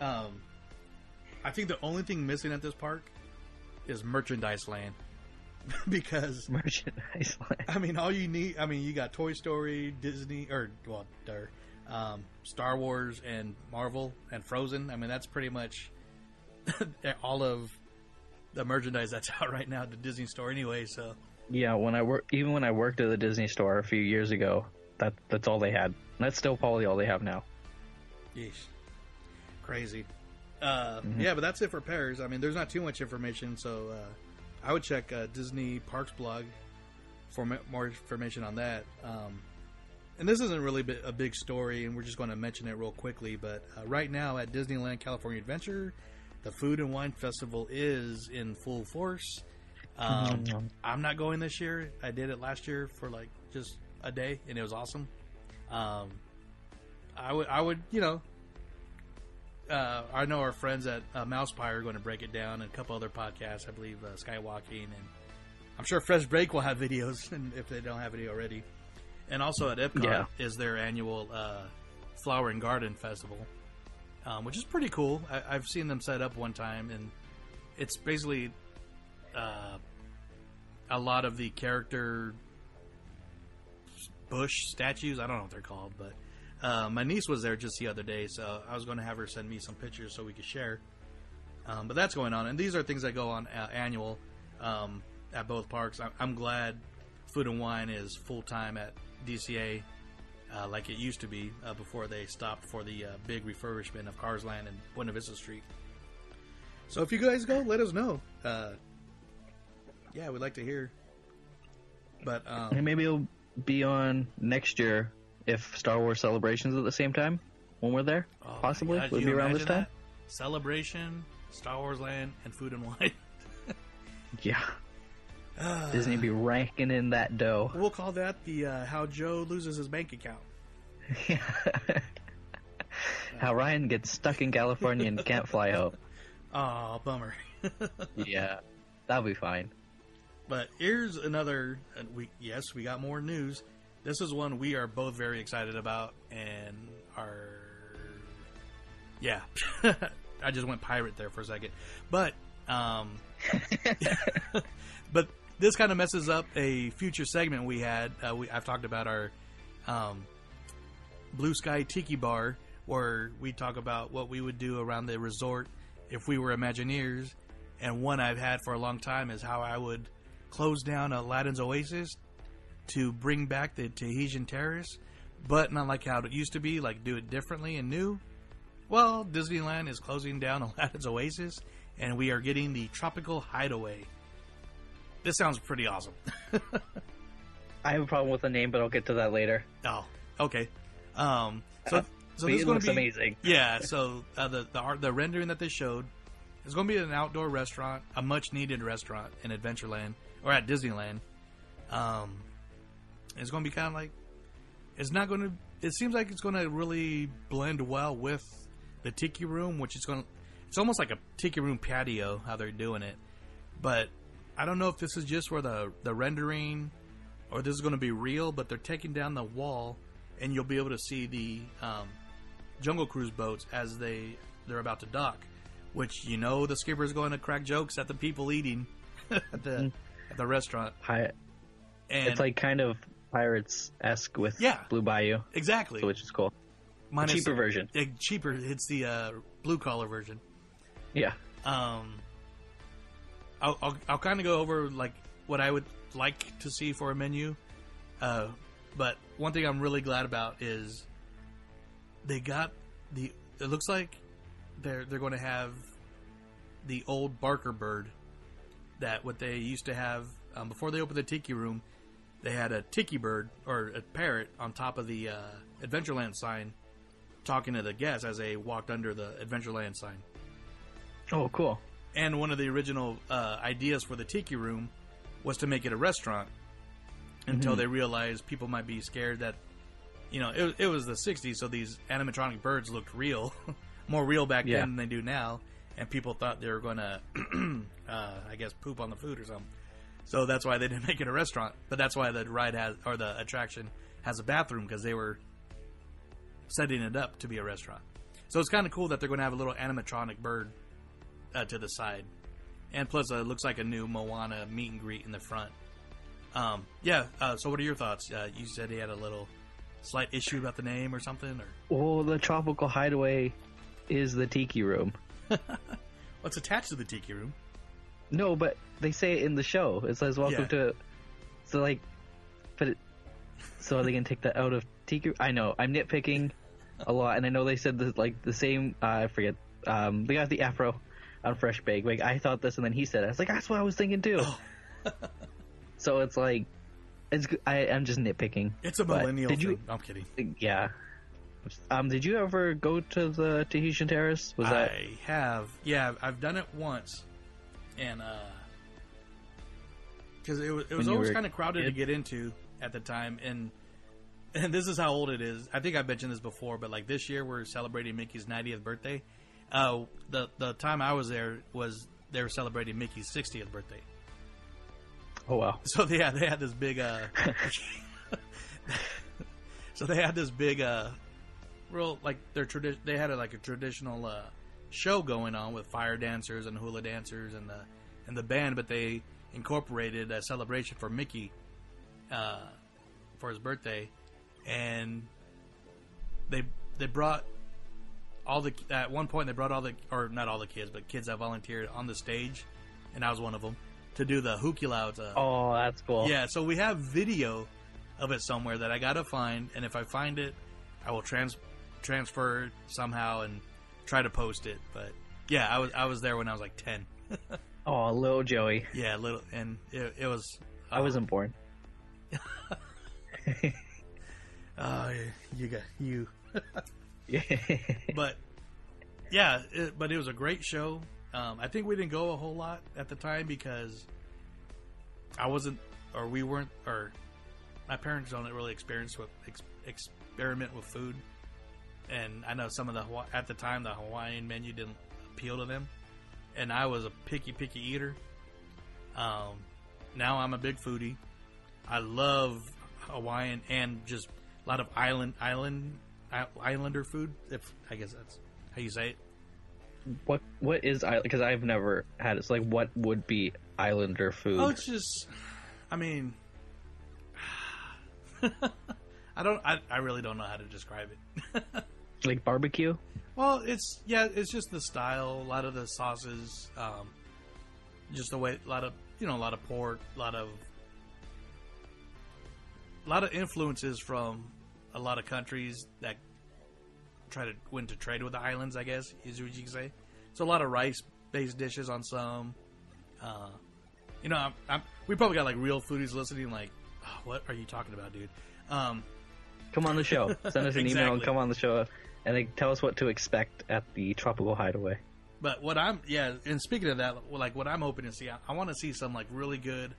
um, I think the only thing missing at this park is merchandise land because merchandise. I mean, all you need. I mean, you got Toy Story, Disney, or well, um, Star Wars, and Marvel, and Frozen. I mean, that's pretty much all of the merchandise that's out right now at the Disney store, anyway. So Yeah, when I work, even when I worked at the Disney store a few years ago, that that's all they had. That's still probably all they have now. Yeesh. Crazy. Uh, Mhm. Yeah, but that's it for pairs. I mean, there's not too much information, so uh, I would check uh, Disney Parks blog for more information on that. Um, and this isn't really a big story, and we're just going to mention it real quickly. But uh, right now at Disneyland California Adventure, the Food and Wine Festival is in full force. Um, Mhm. I'm not going this year. I did it last year for like just a day, and it was awesome. Um, I would, I would, you know, uh, I know our friends at uh, Mouse Pie are going to break it down, and a couple other podcasts. I believe uh, Skywalking, and I'm sure Fresh Baked will have videos, and if they don't have any already. And also at Epcot Yeah. is their annual uh, Flower and Garden Festival, um, which is pretty cool. I, I've seen them set up one time, and it's basically uh, a lot of the character bush statues. I don't know what they're called, but uh, my niece was there just the other day, so I was going to have her send me some pictures so we could share. Um, but that's going on, and these are things that go on uh, annual um, at both parks. I'm, I'm glad Food and Wine is full time at DCA, uh, like it used to be uh, before they stopped for the uh, big refurbishment of Cars Land and Buena Vista Street. So if you guys go, let us know. Yeah, we'd like to hear. But um, maybe it'll be on next year if Star Wars Celebrations at the same time when we're there. Oh Possibly God, would be around this time. that? Celebration, Star Wars Land, and Food and Wine. Yeah, Disney be ranking in that dough. We'll call that the uh, how Joe loses his bank account. How Ryan gets stuck in California and can't fly home. Oh, bummer. Yeah, that'll be fine. But here's another. uh, We yes, we got more news. This is one we are both very excited about, and are yeah. I just went pirate there for a second, but um, but this kind of messes up a future segment we had. Uh, we I've talked about our um, Blue Sky Tiki Bar, where we talk about what we would do around the resort if we were Imagineers. And one I've had for a long time is how I would close down Aladdin's Oasis to bring back the Tahitian Terrace, but not like how it used to be, like do it differently and new. Well, Disneyland is closing down Aladdin's Oasis, and we are getting the Tropical Hideaway. This sounds pretty awesome. I have a problem with the name, but I'll get to that later. Oh, okay. Um, so, Uh, so this is going to be amazing. Yeah. So uh, the the art, the rendering that they showed is going to be an outdoor restaurant, a much needed restaurant in Adventureland or at Disneyland. Um, it's going to be kind of like it's not going to. It seems like it's going to really blend well with the tiki room, which is going. to... It's almost like a tiki room patio how they're doing it, but I don't know if this is just where the the rendering or this is going to be real. But they're taking down the wall, and you'll be able to see the um, Jungle Cruise boats as they they're about to dock. Which you know the skipper is going to crack jokes at the people eating at the at the restaurant. Hi. And it's like kind of pirates esque with Yeah. Blue Bayou. Exactly. So which is cool. Minus cheaper the- version. yeah, cheaper. It's the uh, blue collar version. Yeah. Um, I'll I'll, I'll kind of go over like what I would like to see for a menu. Uh, but one thing I'm really glad about is they got the. It looks like they're they're going to have the old Barker bird that what they used to have um, before they opened the Tiki Room. They had a tiki bird or a parrot on top of the uh, Adventureland sign, talking to the guests as they walked under the Adventureland sign. Oh, cool. And one of the original uh, ideas for the Tiki Room was to make it a restaurant until Mhm. they realized people might be scared that, you know, it, it was the 60s, so these animatronic birds looked real, more real back Yeah. then than they do now. And people thought they were going to, uh, I guess, poop on the food or something. So that's why they didn't make it a restaurant. But that's why the ride has, or the attraction has a bathroom because they were setting it up to be a restaurant. So it's kind of cool that they're going to have a little animatronic bird uh, to the side and plus uh, it looks like a new Moana meet and greet in the front. Um, yeah. Uh, so, what are your thoughts? Uh, you said he had a little slight issue about the name or something, or Well, the tropical hideaway is the tiki room. what's attached to the tiki room? No, but they say it in the show. It says "Welcome Yeah. to." So like, but it, so are they gonna take that out of tiki? I know I'm nitpicking a lot, and I know they said the, like the same. Uh, I forget. Um, they got the afro on Fresh Bake. Like I thought this, and then he said it. I was like, that's what I was thinking too. so it's like, it's I'm just nitpicking. It's a millennial Did thing. you? I'm kidding. Yeah. Um, did you ever go to the Tahitian Terrace? Was that I have. Yeah, I've done it once, and because it was it was always kind of crowded to get into at the time, and and this is how old it is. I think I've mentioned this before, but like this year we're celebrating Mickey's 90th birthday. Uh, the the time I was there was they were celebrating Mickey's 60th birthday. Oh wow! So they had they had this big uh, so they had this big uh, real like their tradi- they had a, like a traditional uh, show going on with fire dancers and hula dancers and the and the band, but they incorporated a celebration for Mickey uh, for his birthday, and they they brought all the at one point they brought all the or not all the kids, but kids that volunteered on the stage, and I was one of them to do the Louds. Uh, Oh, that's cool. yeah, so we have video of it somewhere that I gotta find, and if I find it, I will trans transfer somehow and try to post it. But yeah, I was I was there when I was like ten. Oh, little Joey. yeah, little, and it, it was. I wasn't born. Oh, yeah, you got you. Yeah. but yeah, it, but it was a great show. Um, I think we didn't go a whole lot at the time because I wasn't, or we weren't, or my parents don't really experience with ex, experiment with food, and I know some of the at the time the Hawaiian menu didn't appeal to them, and I was a picky picky eater. Um, now I'm a big foodie. I love Hawaiian and just a lot of island island islander food. If I guess that's how you say it. What what is island? Because I've never had it. So like, what would be Islander food? Oh, it's just. I mean, I don't. I, I really don't know how to describe it. like barbecue. Well, it's yeah, it's just the style. A lot of the sauces, um, just the way. A lot of you know, a lot of pork, a lot of, a lot of influences from a lot of countries that try to win to trade with the islands. I guess is what you can say. So a lot of rice-based dishes on some. Uh, you know, I'm, I'm, we probably got like real foodies listening. Like, "Oh, what are you talking about, dude? Um, Come on the show. Send us an email and come on the show, and they tell us what to expect at the Tropical Hideaway. But what I'm yeah, and speaking of that, like what I'm hoping to see, I, I want to see some like really good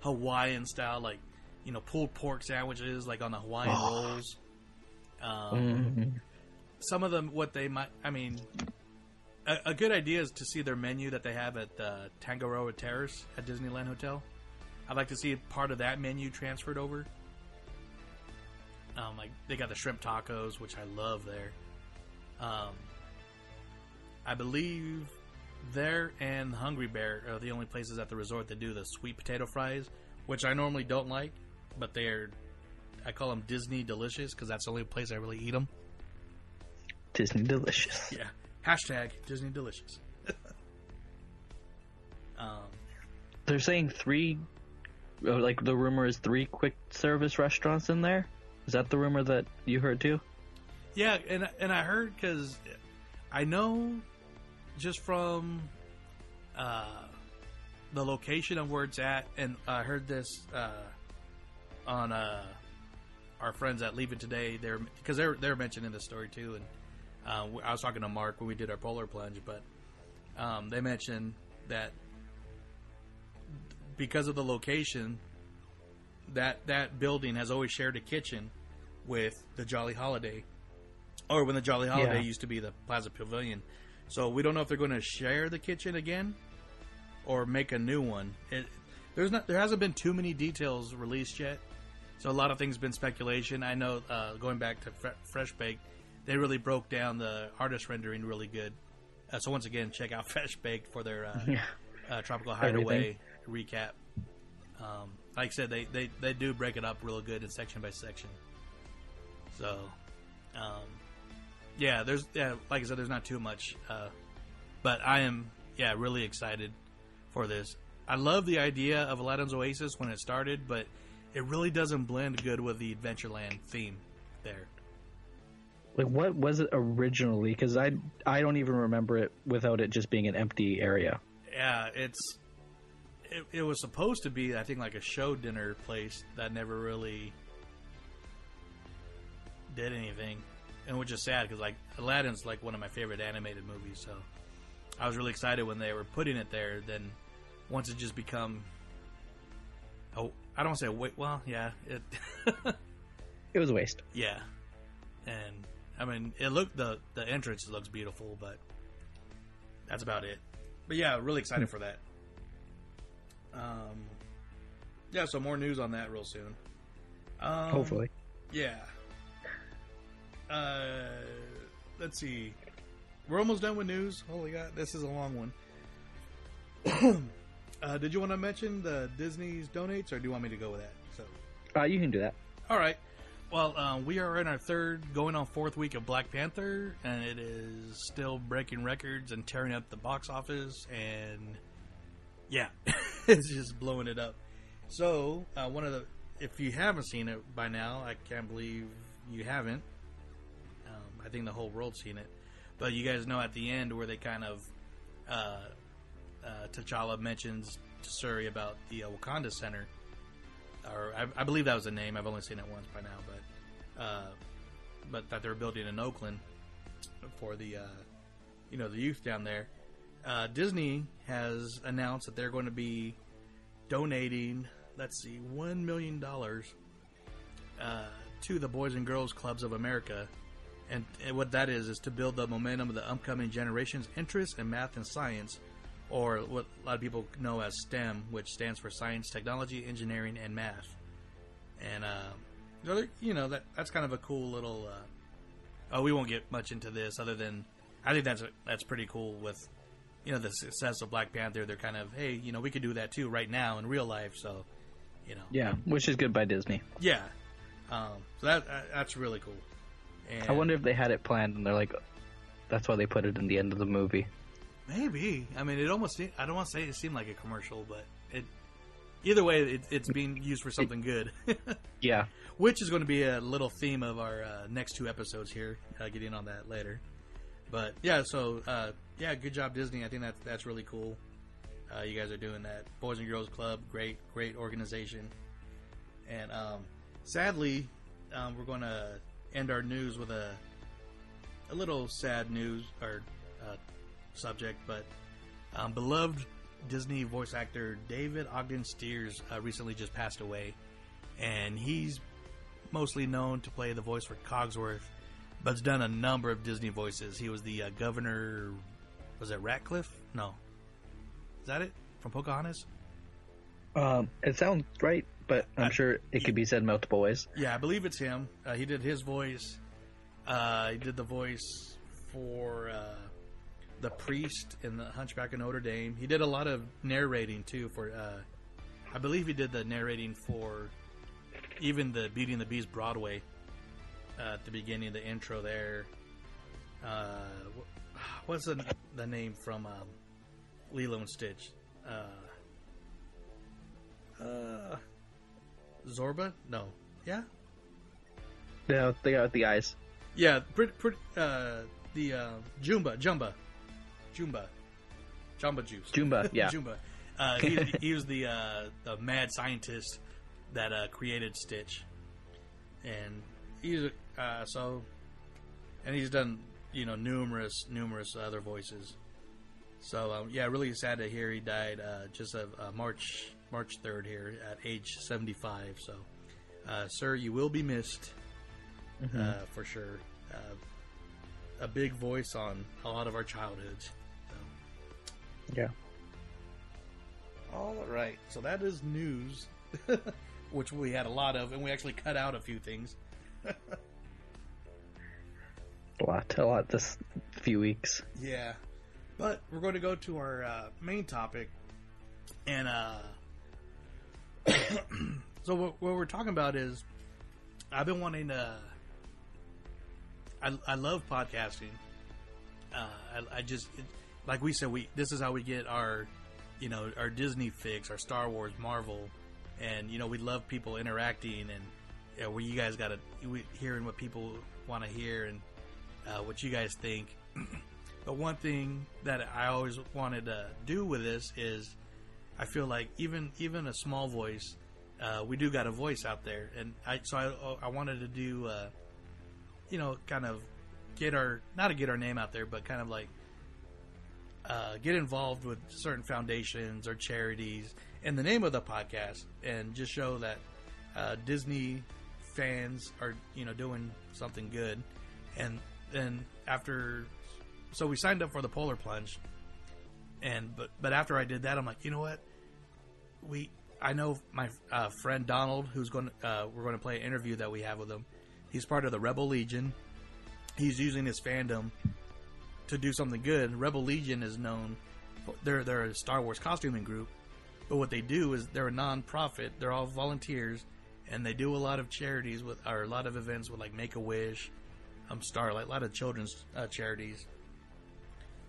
Hawaiian style, like you know, pulled pork sandwiches, like on the Hawaiian Oh. rolls. Um, Mhm. Some of them, what they might, I mean, a, a good idea is to see their menu that they have at uh, Tangaroa Terrace at Disneyland Hotel. I'd like to see part of that menu transferred over. Um, like they got the shrimp tacos, which I love there. Um, I believe there and Hungry Bear are the only places at the resort that do the sweet potato fries, which I normally don't like, but they're I call them Disney delicious because that's the only place I really eat them. Disney delicious. Yeah. Hashtag Disney delicious. um, They're saying three, uh, like the rumor is three quick service restaurants in there. Is that the rumor that you heard too? Yeah, and and I heard because I know just from uh, the location of where it's at, and I heard this uh, on uh, our friends at Leave It Today. They're because they're they're mentioning this story too, and uh, I was talking to Mark when we did our polar plunge, but um, they mentioned that because of the location, that that building has always shared a kitchen with the Jolly Holiday, or when the Jolly Holiday Yeah. used to be the Plaza Pavilion. So we don't know if they're going to share the kitchen again or make a new one. It, there's not there hasn't been too many details released yet, so a lot of things been speculation. I know uh, going back to Fre- Fresh Bake, they really broke down the artist rendering really good. Uh, so once again, check out Fresh Baked for their uh, Yeah. uh, Tropical Everything. Hideaway recap. Um, like I said, they, they, they do break it up real good in section by section. So, um, yeah, there's yeah, like I said, there's not too much, uh, but I am yeah really excited for this. I love the idea of Aladdin's Oasis when it started, but it really doesn't blend good with the Adventureland theme there. Like, what was it originally? Because I I don't even remember it without it just being an empty area. Yeah, it's it, it was supposed to be I think like a show dinner place that never really did anything, and which is sad because like Aladdin's like one of my favorite animated movies, so I was really excited when they were putting it there. Then once it just become oh I don't want to say wait well yeah it It was a waste. yeah, and I mean it looked the the entrance looks beautiful, but that's about it. But yeah, really excited hmm. for that. Um, yeah, so more news on that real soon. Um, Hopefully. Yeah. Uh, let's see. We're almost done with news. Holy God, this is a long one. uh, did you want to mention the Disney's donates, or do you want me to go with that? So, Uh, you can do that. all right. Well, um, we are in our third, going on fourth week of Black Panther, and it is still breaking records and tearing up the box office, and yeah, it's just blowing it up. So, uh, one of the, if you haven't seen it by now, I can't believe you haven't. Um, I think the whole world's seen it, but you guys know at the end where they kind of, uh, uh, T'Challa mentions to Shuri about the uh, Wakanda Center or I, I believe that was the name. I've only seen it once by now, but uh, but that they're building in Oakland for the uh, you know the youth down there. Uh, Disney has announced that they're going to be donating, let's see, one million dollars uh, to the Boys and Girls Clubs of America, and, and what that is is to build the momentum of the upcoming generation's interest in math and science, or what a lot of people know as STEM, which stands for science, technology, engineering, and math. And uh, you know that that's kind of a cool little. Uh, oh, we won't get much into this, other than I think that's that's pretty cool with you know the success of Black Panther. They're kind of hey, you know, we could do that too right now in real life. So, you know, Yeah, which is good by Disney. yeah. Um, so that, that that's really cool. And I wonder if they had it planned and they're like, that's why they put it in the end of the movie. Maybe. I mean, it almost. I don't want to say it seemed like a commercial, but it. Either way, it, it's being used for something good. Yeah. Which is going to be a little theme of our uh, next two episodes here. Uh, getting on that later. But yeah, so uh, yeah, good job Disney. I think that's that's really cool. Uh, you guys are doing that. Boys and Girls Club, great, great organization. And um, sadly, um, we're going to end our news with a a little sad news or uh, subject, but um, beloved Disney voice actor David Ogden Stiers uh, recently just passed away, and he's mostly known to play the voice for Cogsworth, but's done a number of Disney voices. He was the uh, governor. Was it Ratcliffe? No, is that it from Pocahontas? Um, it sounds right, but I'm sure it could be said multiple ways. Yeah, I believe it's him. Uh, he did his voice. Uh, he did the voice for uh, the priest in the Hunchback of Notre Dame. He did a lot of narrating too. For uh, I believe he did the narrating for even the Beauty and the Beast Broadway uh, at the beginning, of the intro there. Uh, what's the, the name from um, Lilo and Stitch? Uh, uh, Zorba? No. Yeah? Yeah, they got the eyes. Yeah, pretty, pretty, uh, the uh, Jumba, Jumba, Jumba, Jumba Juice. Jumba, yeah. Jumba. Uh, he, he was the uh, the mad scientist that uh, created Stitch, and he's uh, so, and he's done you know numerous numerous other voices. So um, yeah, really sad to hear he died uh, just of uh, March March third here at age seventy five. So, uh, sir, you will be missed Mhm. uh, for sure. Uh, a big voice on a lot of our childhoods. Yeah. All right, so that is news, which we had a lot of, and we actually cut out a few things. A lot, a lot this few weeks. Yeah, but we're going to go to our uh, main topic, and uh, so what, what we're talking about is I've been wanting to. I, I love podcasting. Uh, I, I just like we said we this is how we get our you know our Disney fix, our Star Wars, Marvel, and you know we love people interacting and you know, where you guys got to hearing what people want to hear and uh, what you guys think. but one thing that I always wanted to do with this is I feel like even even a small voice, uh, we do got a voice out there, and I so I I wanted to do, uh, you know, kind of get our not to get our name out there, but kind of like uh, get involved with certain foundations or charities in the name of the podcast, and just show that uh, Disney fans are you know doing something good, and then after, so we signed up for the Polar Plunge and but but after I did that, I'm like, you know what? We I know my uh, friend Donald, who's going to, uh, we're going to play an interview that we have with him. He's part of the Rebel Legion. He's using his fandom to do something good. Rebel Legion is known. They're they're a Star Wars costuming group, but what they do is they're a non-profit. They're all volunteers, and they do a lot of charities with or a lot of events with like Make a Wish, um, Starlight, a lot of children's uh, charities.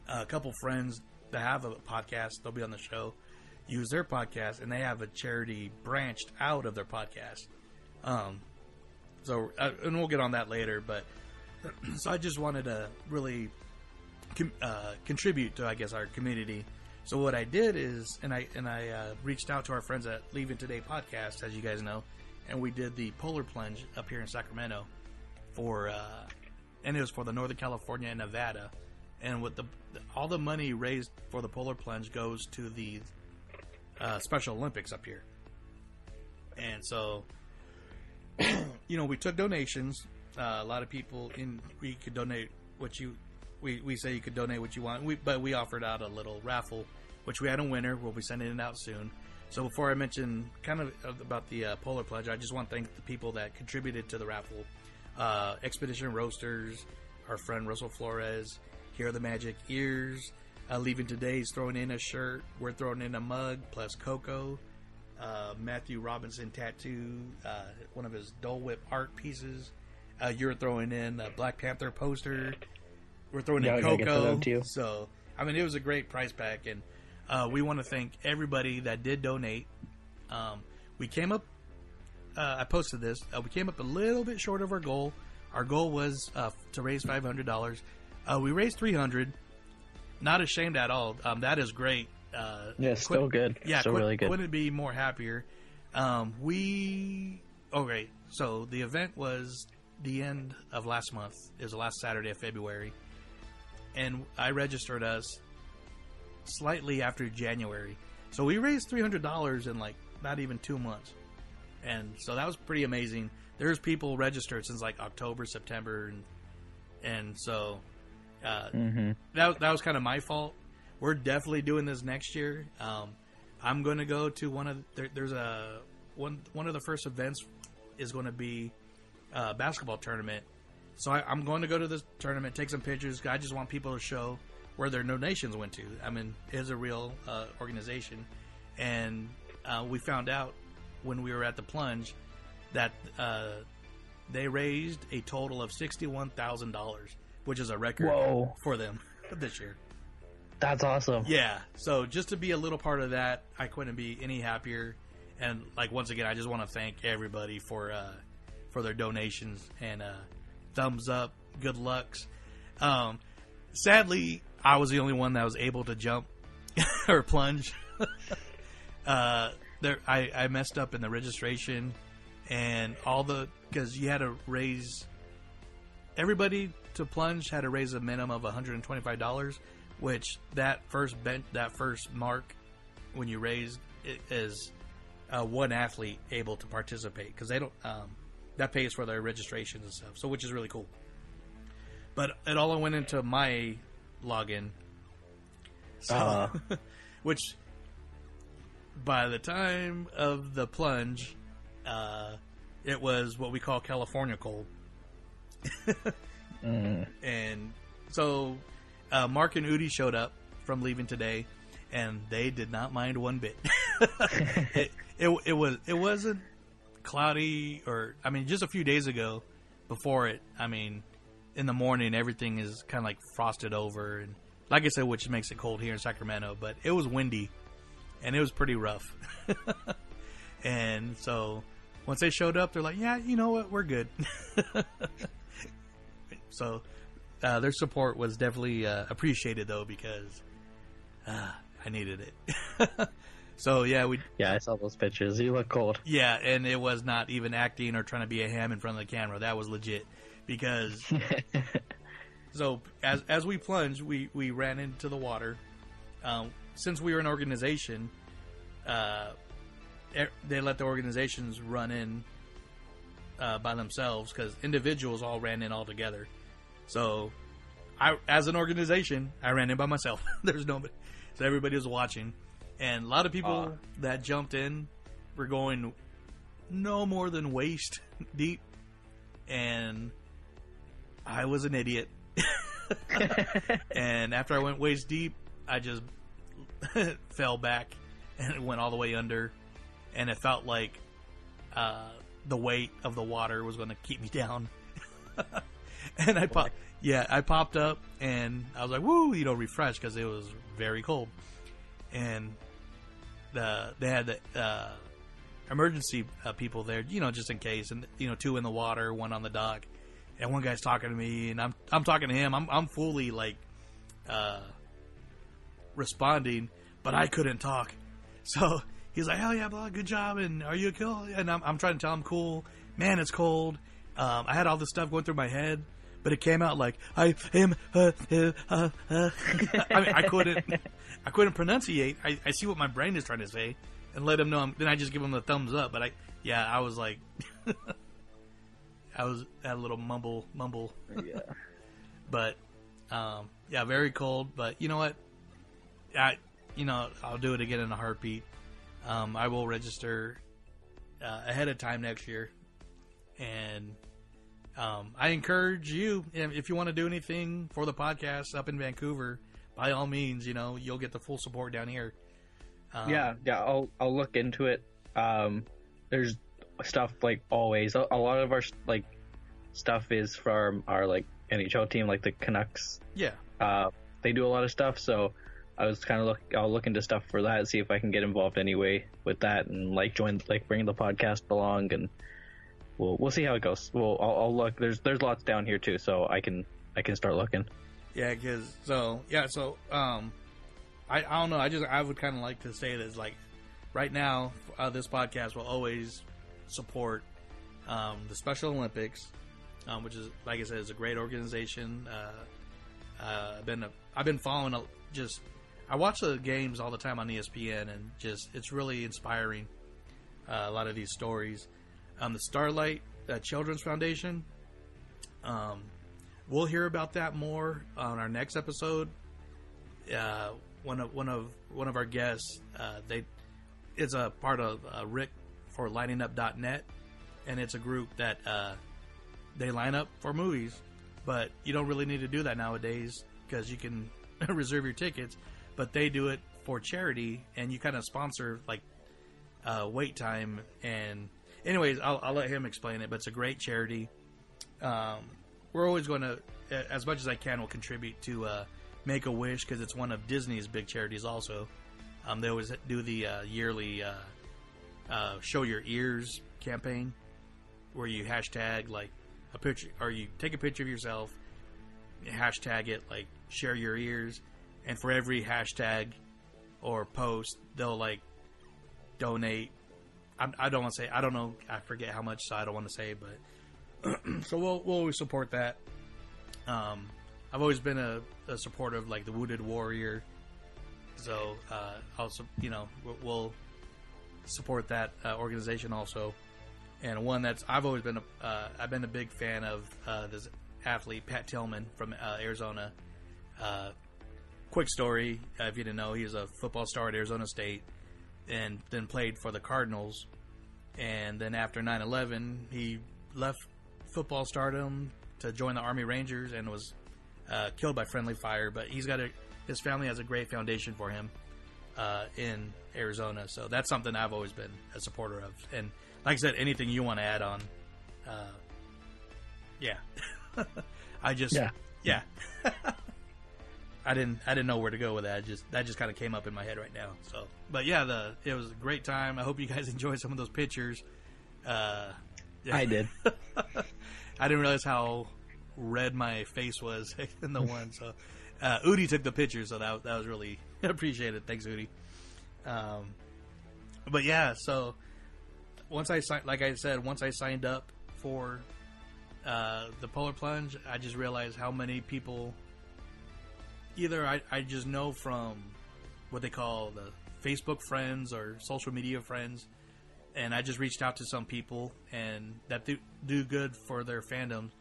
a couple friends that have a podcast, they'll be on the show, use their podcast, and they have a charity branched out of their podcast. Um, so, uh, and we'll get on that later, but so I just wanted to really com- uh, contribute to, I guess, our community. So what I did is, and I and I uh, reached out to our friends at Leaving Today podcast, as you guys know, and we did the polar plunge up here in Sacramento for, uh, and it was for the Northern California and Nevada and with the all the money raised for the polar plunge goes to the uh, Special Olympics up here. And so, you know, we took donations. Uh, a lot of people in we could donate what you we, we say you could donate what you want. We, but we offered out a little raffle, which we had a winner. We'll be sending it out soon. So before I mention kind of about the uh, polar Pledge, I just want to thank the people that contributed to the raffle. Uh, Expedition Roasters, our friend Russell Flores, here are the magic ears. Uh, leaving today's throwing in a shirt. We're throwing in a mug plus Coco. Uh, Matthew Robinson tattoo, uh, one of his Dole Whip art pieces. Uh, you're throwing in a Black Panther poster. We're throwing yeah, in Coco. So I mean, it was a great prize pack, and uh, we want to thank everybody that did donate. Um, we came up. Uh, I posted this. we came up a little bit short of our goal. Our goal was to raise five hundred dollars. Uh, we raised 300. Not ashamed at all. Um, that is great. Uh, yeah, still good. Yeah, still quit, really good. Wouldn't be more happier. Um, we okay. So the event was the end of last month. It was the last Saturday of February, and I registered us slightly after January. So we raised three hundred dollars in like not even two months, and so that was pretty amazing. There's people registered since like October, September, and and so uh, mm-hmm. That that was kind of my fault. We're definitely doing this next year. Um, I'm going to go to one of there, there's a one one of the first events is going to be a basketball tournament. So I, am going to go to this tournament, take some pictures. I just want people to show where their donations went to. I mean, it is a real uh, organization, and uh, we found out when we were at the plunge that uh, they raised a total of sixty-one thousand dollars which is a record Whoa. for them this year. That's awesome. Yeah. So just to be a little part of that, I couldn't be any happier. And like once again, I just want to thank everybody for uh, for their donations and uh, thumbs up, good lucks. Um, sadly, I was the only one that was able to jump or plunge. uh, there, I, I messed up in the registration and all the because you had to raise everybody to plunge had to raise a minimum of $125, which that first bent that first mark when you raise is uh, one athlete able to participate because they don't um, that pays for their registrations and stuff. So which is really cool. But it all went into my login, so, uh. which by the time of the plunge, uh, it was what we call California cold. Mm. And so uh, Mark and Udi showed up from leaving today, and they did not mind one bit. it, it it was it wasn't cloudy or I mean just a few days ago before it. I mean in the morning everything is kind of like frosted over and like I said, which makes it cold here in Sacramento. But it was windy and it was pretty rough. and so once they showed up, they're like, "Yeah, you know what? We're good." so uh, their support was definitely uh, appreciated though because uh, I needed it. so yeah, we Yeah, I saw those pictures. You look cold. yeah, and it was not even acting or trying to be a ham in front of the camera. That was legit because so as as we plunged, we we ran into the water. Um, since we were an organization, uh, er- they let the organizations run in uh, by themselves because individuals all ran in all together. So, I as an organization, I ran in by myself. There's nobody, so everybody was watching, and a lot of people Ah. that jumped in were going no more than waist deep, and I was an idiot. and after I went waist deep, I just fell back and it went all the way under, and it felt like uh, the weight of the water was going to keep me down. and I popped, yeah, I popped up and I was like, "Woo!" You know, refresh because it was very cold, and the they had the uh, emergency uh, people there, you know, just in case, and you know, two in the water, one on the dock, and one guy's talking to me, and I'm I'm talking to him. I'm I'm fully like uh, responding, but I couldn't talk. So he's like, "Hell yeah, blah, good job." And are you cool? And I'm I'm trying to tell him, "Cool, man, it's cold." Um, I had all this stuff going through my head, but it came out like I am. Uh, uh, uh, uh. I mean, I couldn't I couldn't pronunciate. I, I see what my brain is trying to say, and let him know. I'm, then I just give him the thumbs up. But I yeah, I was like. I was had a little mumble mumble. Yeah. but um, yeah, very cold. But you know what? I you know I'll do it again in a heartbeat. Um, I will register uh, ahead of time next year, and um, I encourage you if you want to do anything for the podcast up in Vancouver, by all means, you know you'll get the full support down here. Um, yeah, yeah, I'll I'll look into it. Um, there's stuff like always. A, a lot of our like stuff is from our like NHL team, like the Canucks. Yeah. Uh, they do a lot of stuff, so I was kind of look. I'll look into stuff for that, see if I can get involved anyway with that, and like join, like bring the podcast along, and we'll we'll see how it goes. Well, I'll, I'll look. There's there's lots down here too, so I can I can start looking. Yeah, because so yeah, so um, I I don't know. I just I would kind of like to say this like right now, uh, this podcast will always support um, the Special Olympics, um, which is like I said, is a great organization. Uh, uh, I've been a, I've been following a, just I watch the games all the time on ESPN, and just it's really inspiring. Uh, a lot of these stories. Um, the Starlight uh, Children's Foundation. Um, we'll hear about that more on our next episode. Uh, one of one of one of our guests, uh, they is a part of Rick for LiningUp.net, and it's a group that uh, they line up for movies. But you don't really need to do that nowadays because you can reserve your tickets. But they do it for charity, and you kind of sponsor like uh, wait time. And anyways, I'll, I'll let him explain it. But it's a great charity. Um, we're always going to, as much as I can, will contribute to uh, Make a Wish because it's one of Disney's big charities. Also, um, they always do the uh, yearly uh, "Show Your Ears" campaign, where you hashtag like a picture, or you take a picture of yourself, hashtag it like "Share Your Ears," and for every hashtag or post, they'll like donate. I, I don't want to say. I don't know. I forget how much, so I don't want to say, but so we'll we'll always support that. Um, I've always been a, a supporter of like the Wounded Warrior, so uh, also you know we'll support that uh, organization also. And one that's I've always been a uh, I've been a big fan of uh, this athlete Pat Tillman from uh, Arizona. Uh, quick story, uh, if you didn't know, he was a football star at Arizona State, and then played for the Cardinals. And then after 9/11, he left football stardom to join the Army Rangers and was killed by friendly fire. But he's got a his family has a great foundation for him. in Arizona. So that's something I've always been a supporter of. And like I said, anything you want to add on, uh, yeah, I just Yeah. yeah. I didn't I didn't know where to go with that. I just that just kind of came up in my head right now. So, but yeah, the it was a great time. I hope you guys enjoyed some of those pictures. Uh, yeah. I did. I didn't realize how red my face was in the one. So, uh, Udi took the picture, so that that was really appreciated. Thanks, Udi. Um, but yeah, so once I signed, like I said, once I signed up for uh, the Polar Plunge, I just realized how many people either I, I just know from what they call the Facebook friends or social media friends, and I just reached out to some people and that do, do good for their fandoms.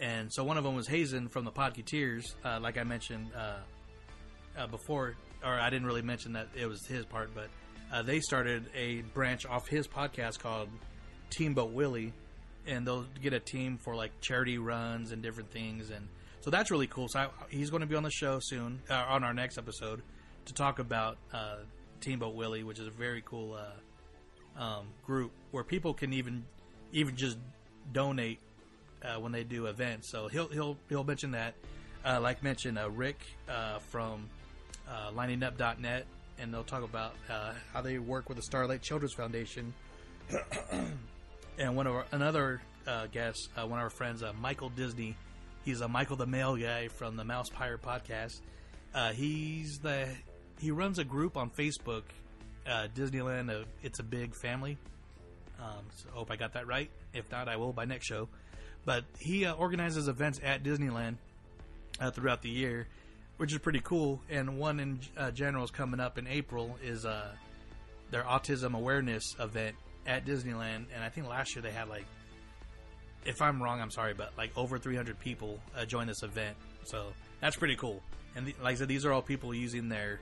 And so one of them was Hazen from the Podketeers, uh, like I mentioned uh, uh, before, or I didn't really mention that it was his part, but uh, they started a branch off his podcast called Team Boat Willie, and they'll get a team for like charity runs and different things, and so that's really cool. So I, he's going to be on the show soon, uh, on our next episode, to talk about uh, Teamboat Willie, which is a very cool uh, um, group where people can even even just donate uh, when they do events. So he'll he'll he'll mention that. Uh, like mentioned, Rick from uh, LiningUp.net, and they'll talk about uh, how they work with the Starlight Children's Foundation. and one of our, another uh, guest, uh, one of our friends, uh, Michael Disney. He's a Michael the Mail guy from the Mouse Pirate podcast. Uh, he's the he runs a group on Facebook, uh, Disneyland. It's a big family. Um, so I hope I got that right. If not, I will by next show. But he organizes events at Disneyland throughout the year, which is pretty cool. And one in uh, general is coming up in April is uh, their autism awareness event at Disneyland. And I think last year they had like, if I'm wrong, I'm sorry, but like over 300 people uh, join this event. So that's pretty cool. And the, like I said, these are all people using their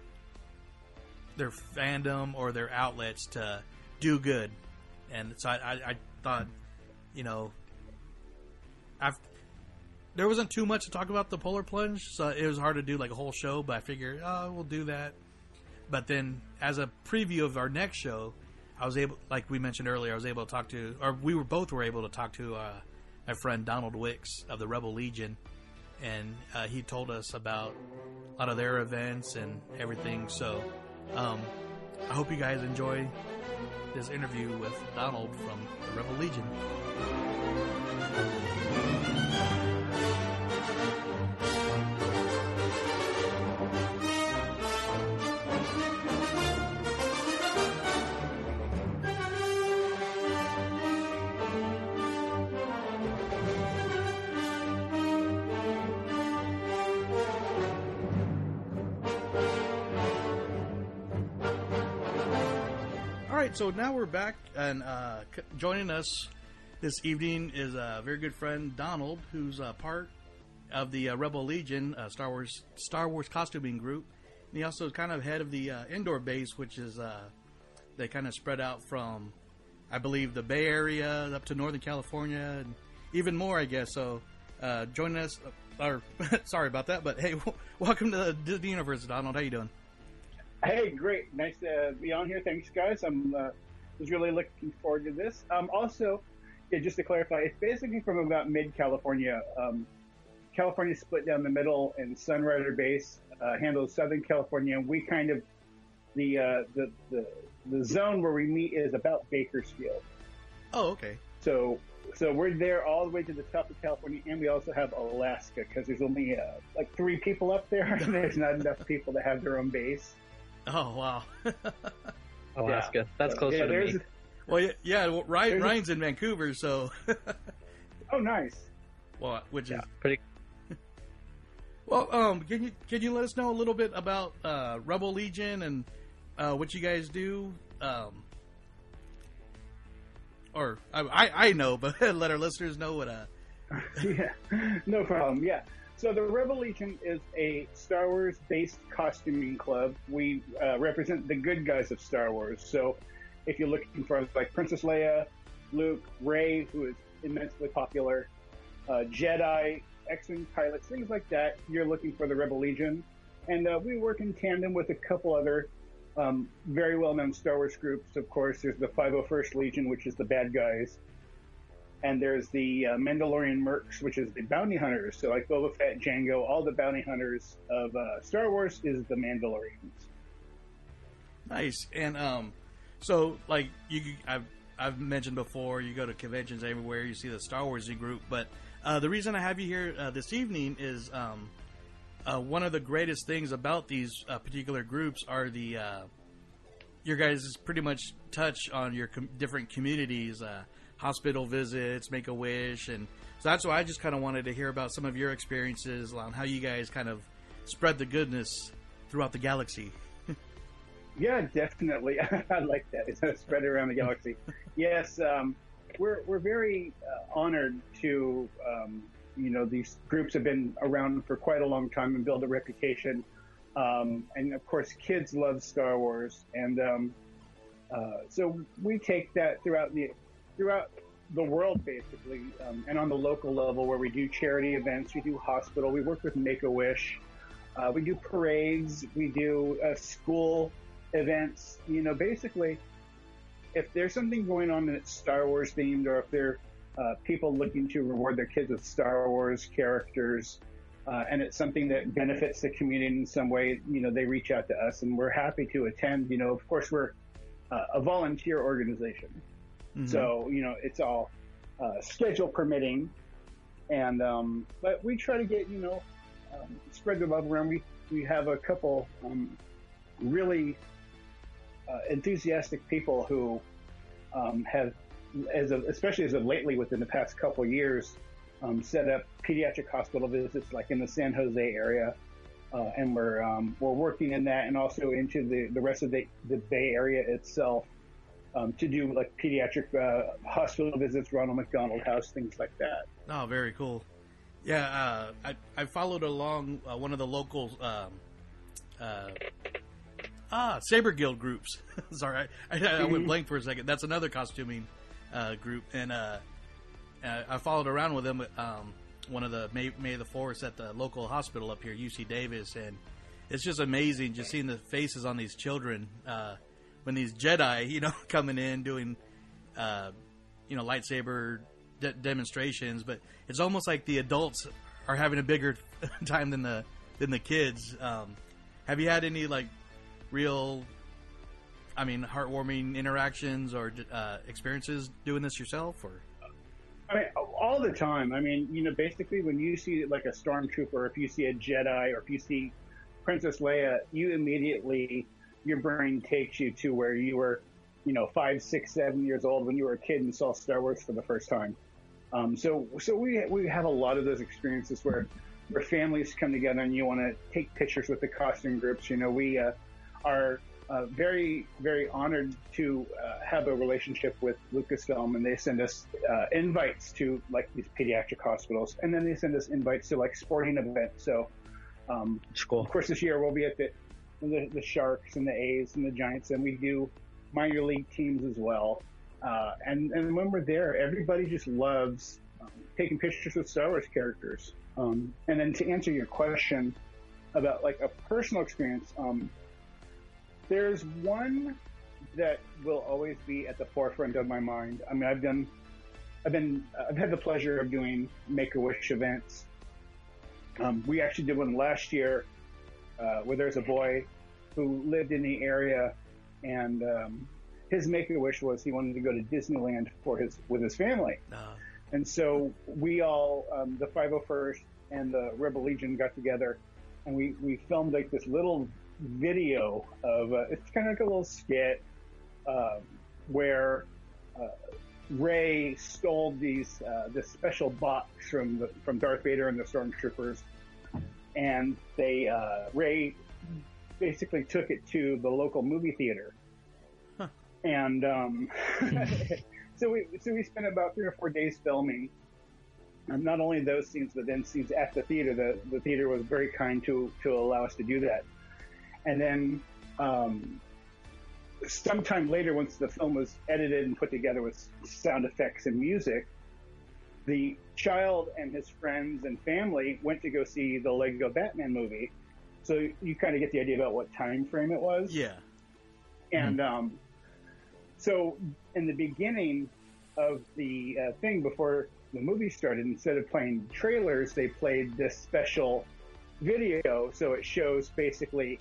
their fandom or their outlets to do good. And so I, I, I thought, you know, I've there wasn't too much to talk about the polar plunge, so it was hard to do like a whole show. But I figured, oh, we'll do that. But then, as a preview of our next show, I was able, like we mentioned earlier, I was able to talk to, or we were both were able to talk to uh, my friend Donald Wicks of the Rebel Legion, and uh, he told us about a lot of their events and everything. So, um, I hope you guys enjoy this interview with Donald from the Rebel Legion. So now we're back, and uh, c- joining us this evening is a very good friend Donald, who's a part of the uh, Rebel Legion uh, Star Wars Star Wars costuming group. And he also is kind of head of the uh, Endor base, which is uh, they kind of spread out from, I believe, the Bay Area up to Northern California and even more, I guess. So uh, joining us, or sorry about that, but hey, w- welcome to the Disney Universe, Donald. How you doing? Hey, great. Nice to be on here. Thanks, guys. I'm uh, was really looking forward to this. Um, also, yeah, just to clarify, it's basically from about mid California. Um, California split down the middle, and Sunrider Base uh, handles Southern California. And we kind of the, uh, the the the zone where we meet is about Bakersfield. Oh, okay. So so we're there all the way to the top of California, and we also have Alaska because there's only uh, like three people up there, and there's not enough people to have their own base. Oh wow. Alaska. Yeah. That's closer yeah, to there's- me. Well, yeah, yeah well, Ryan, There's a- Ryan's in Vancouver, so Oh, nice. well, which is pretty. well. Um, can you can you let us know a little bit about uh, Rebel Legion and uh, what you guys do? Um, or I, I I know, but let our listeners know what. Uh, yeah, no problem. Yeah. So the Rebel Legion is a Star Wars based costuming club. We uh, represent the good guys of Star Wars. So if you're looking for like Princess Leia, Luke, Rey, who is immensely popular, uh, Jedi, X-wing pilots, things like that, you're looking for the Rebel Legion. And uh, we work in tandem with a couple other um, very well-known Star Wars groups. Of course, there's the 501st Legion, which is the bad guys, and there's the uh, Mandalorian Mercs, which is the bounty hunters. So like Boba Fett, Jango, all the bounty hunters of uh, Star Wars is the Mandalorians. Nice. And um, so like you, I've I've mentioned before, you go to conventions everywhere, you see the Star Warsy group. But uh, the reason I have you here uh, this evening is um, uh, one of the greatest things about these uh, particular groups are the your guys' pretty much touch on your com- different communities, hospital visits, Make a Wish, and so that's why I just kind of wanted to hear about some of your experiences on how you guys kind of spread the goodness throughout the galaxy. Yeah, definitely. I like that. It's spread around the galaxy. yes, um, we're we're very uh, honored to um, you know these groups have been around for quite a long time and build a reputation. Um, and of course, kids love Star Wars, and um, uh, so we take that throughout the throughout the world basically, um, and on the local level where we do charity events, we do hospital, we work with Make a Wish, uh, we do parades, we do uh, school events. You know, basically, if there's something going on that's Star Wars themed, or if there are uh, people looking to reward their kids with Star Wars characters, uh, and it's something that benefits the community in some way, you know, they reach out to us, and we're happy to attend. You know, of course, we're uh, a volunteer organization, Mm-hmm. so you know, it's all uh, schedule permitting, and um, but we try to get you know um, spread the love around. We we have a couple um, really uh, enthusiastic people who um, have, as of, especially as of lately, within the past couple years, um, set up pediatric hospital visits, like in the San Jose area, uh, and we're um, we're working in that, and also into the, the rest of the, the Bay Area itself um, to do like pediatric uh, hospital visits, Ronald McDonald House, things like that. Oh, very cool. Yeah, uh, I I followed along uh, one of the local um, uh, ah Saber Guild groups. Sorry, I, I, I went Mhm. blank for a second. That's another costuming uh, group, and uh, I followed around with them. Um, one of the May, May the Fourth at the local hospital up here, UC Davis, and it's just amazing just seeing the faces on these children uh, when these Jedi, you know, coming in doing, uh, you know, lightsaber de- demonstrations. But it's almost like the adults are having a bigger time than the than the kids. Um, have you had any like real, I mean, heartwarming interactions or uh, experiences doing this yourself? Or I mean, all the time. I mean, you know, basically when you see like a stormtrooper, if you see a Jedi, or if you see Princess Leia, you immediately your brain takes you to where you were, you know, five, six, seven years old when you were a kid and saw Star Wars for the first time. Um, so, so we we have a lot of those experiences where where families come together and you want to take pictures with the costume groups. You know, we uh, are uh, very, very honored to uh, have a relationship with Lucasfilm, and they send us uh, invites to like these pediatric hospitals, and then they send us invites to like sporting events. So, um, cool. of course, this year we'll be at the, the the Sharks and the A's and the Giants, and we do minor league teams as well. Uh, and and when we're there, everybody just loves um, taking pictures with Star Wars characters. Um, and then to answer your question about like a personal experience, um, there's one that will always be at the forefront of my mind. I mean, I've done, I've been, I've had the pleasure of doing Make a Wish events. Um, we actually did one last year uh, where there's a boy who lived in the area, and um, his Make a Wish was he wanted to go to Disneyland for his with his family. And so we all, um, the 501st and the Rebel Legion got together and we, we filmed like this little video of, uh, it's kind of like a little skit, um, where, uh, Rey stole these, uh, this special box from the, from Darth Vader and the Stormtroopers. And they, uh, Rey basically took it to the local movie theater. And, um, so we so we spent about three or four days filming. And not only those scenes, but then scenes at the theater. The the theater was very kind to to allow us to do that. And then um, sometime later, once the film was edited and put together with sound effects and music, the child and his friends and family went to go see the Lego Batman movie. So you kind of get the idea about what time frame it was. Yeah. And um, so, in the beginning of the uh, thing, before the movie started, instead of playing trailers, they played this special video. So it shows basically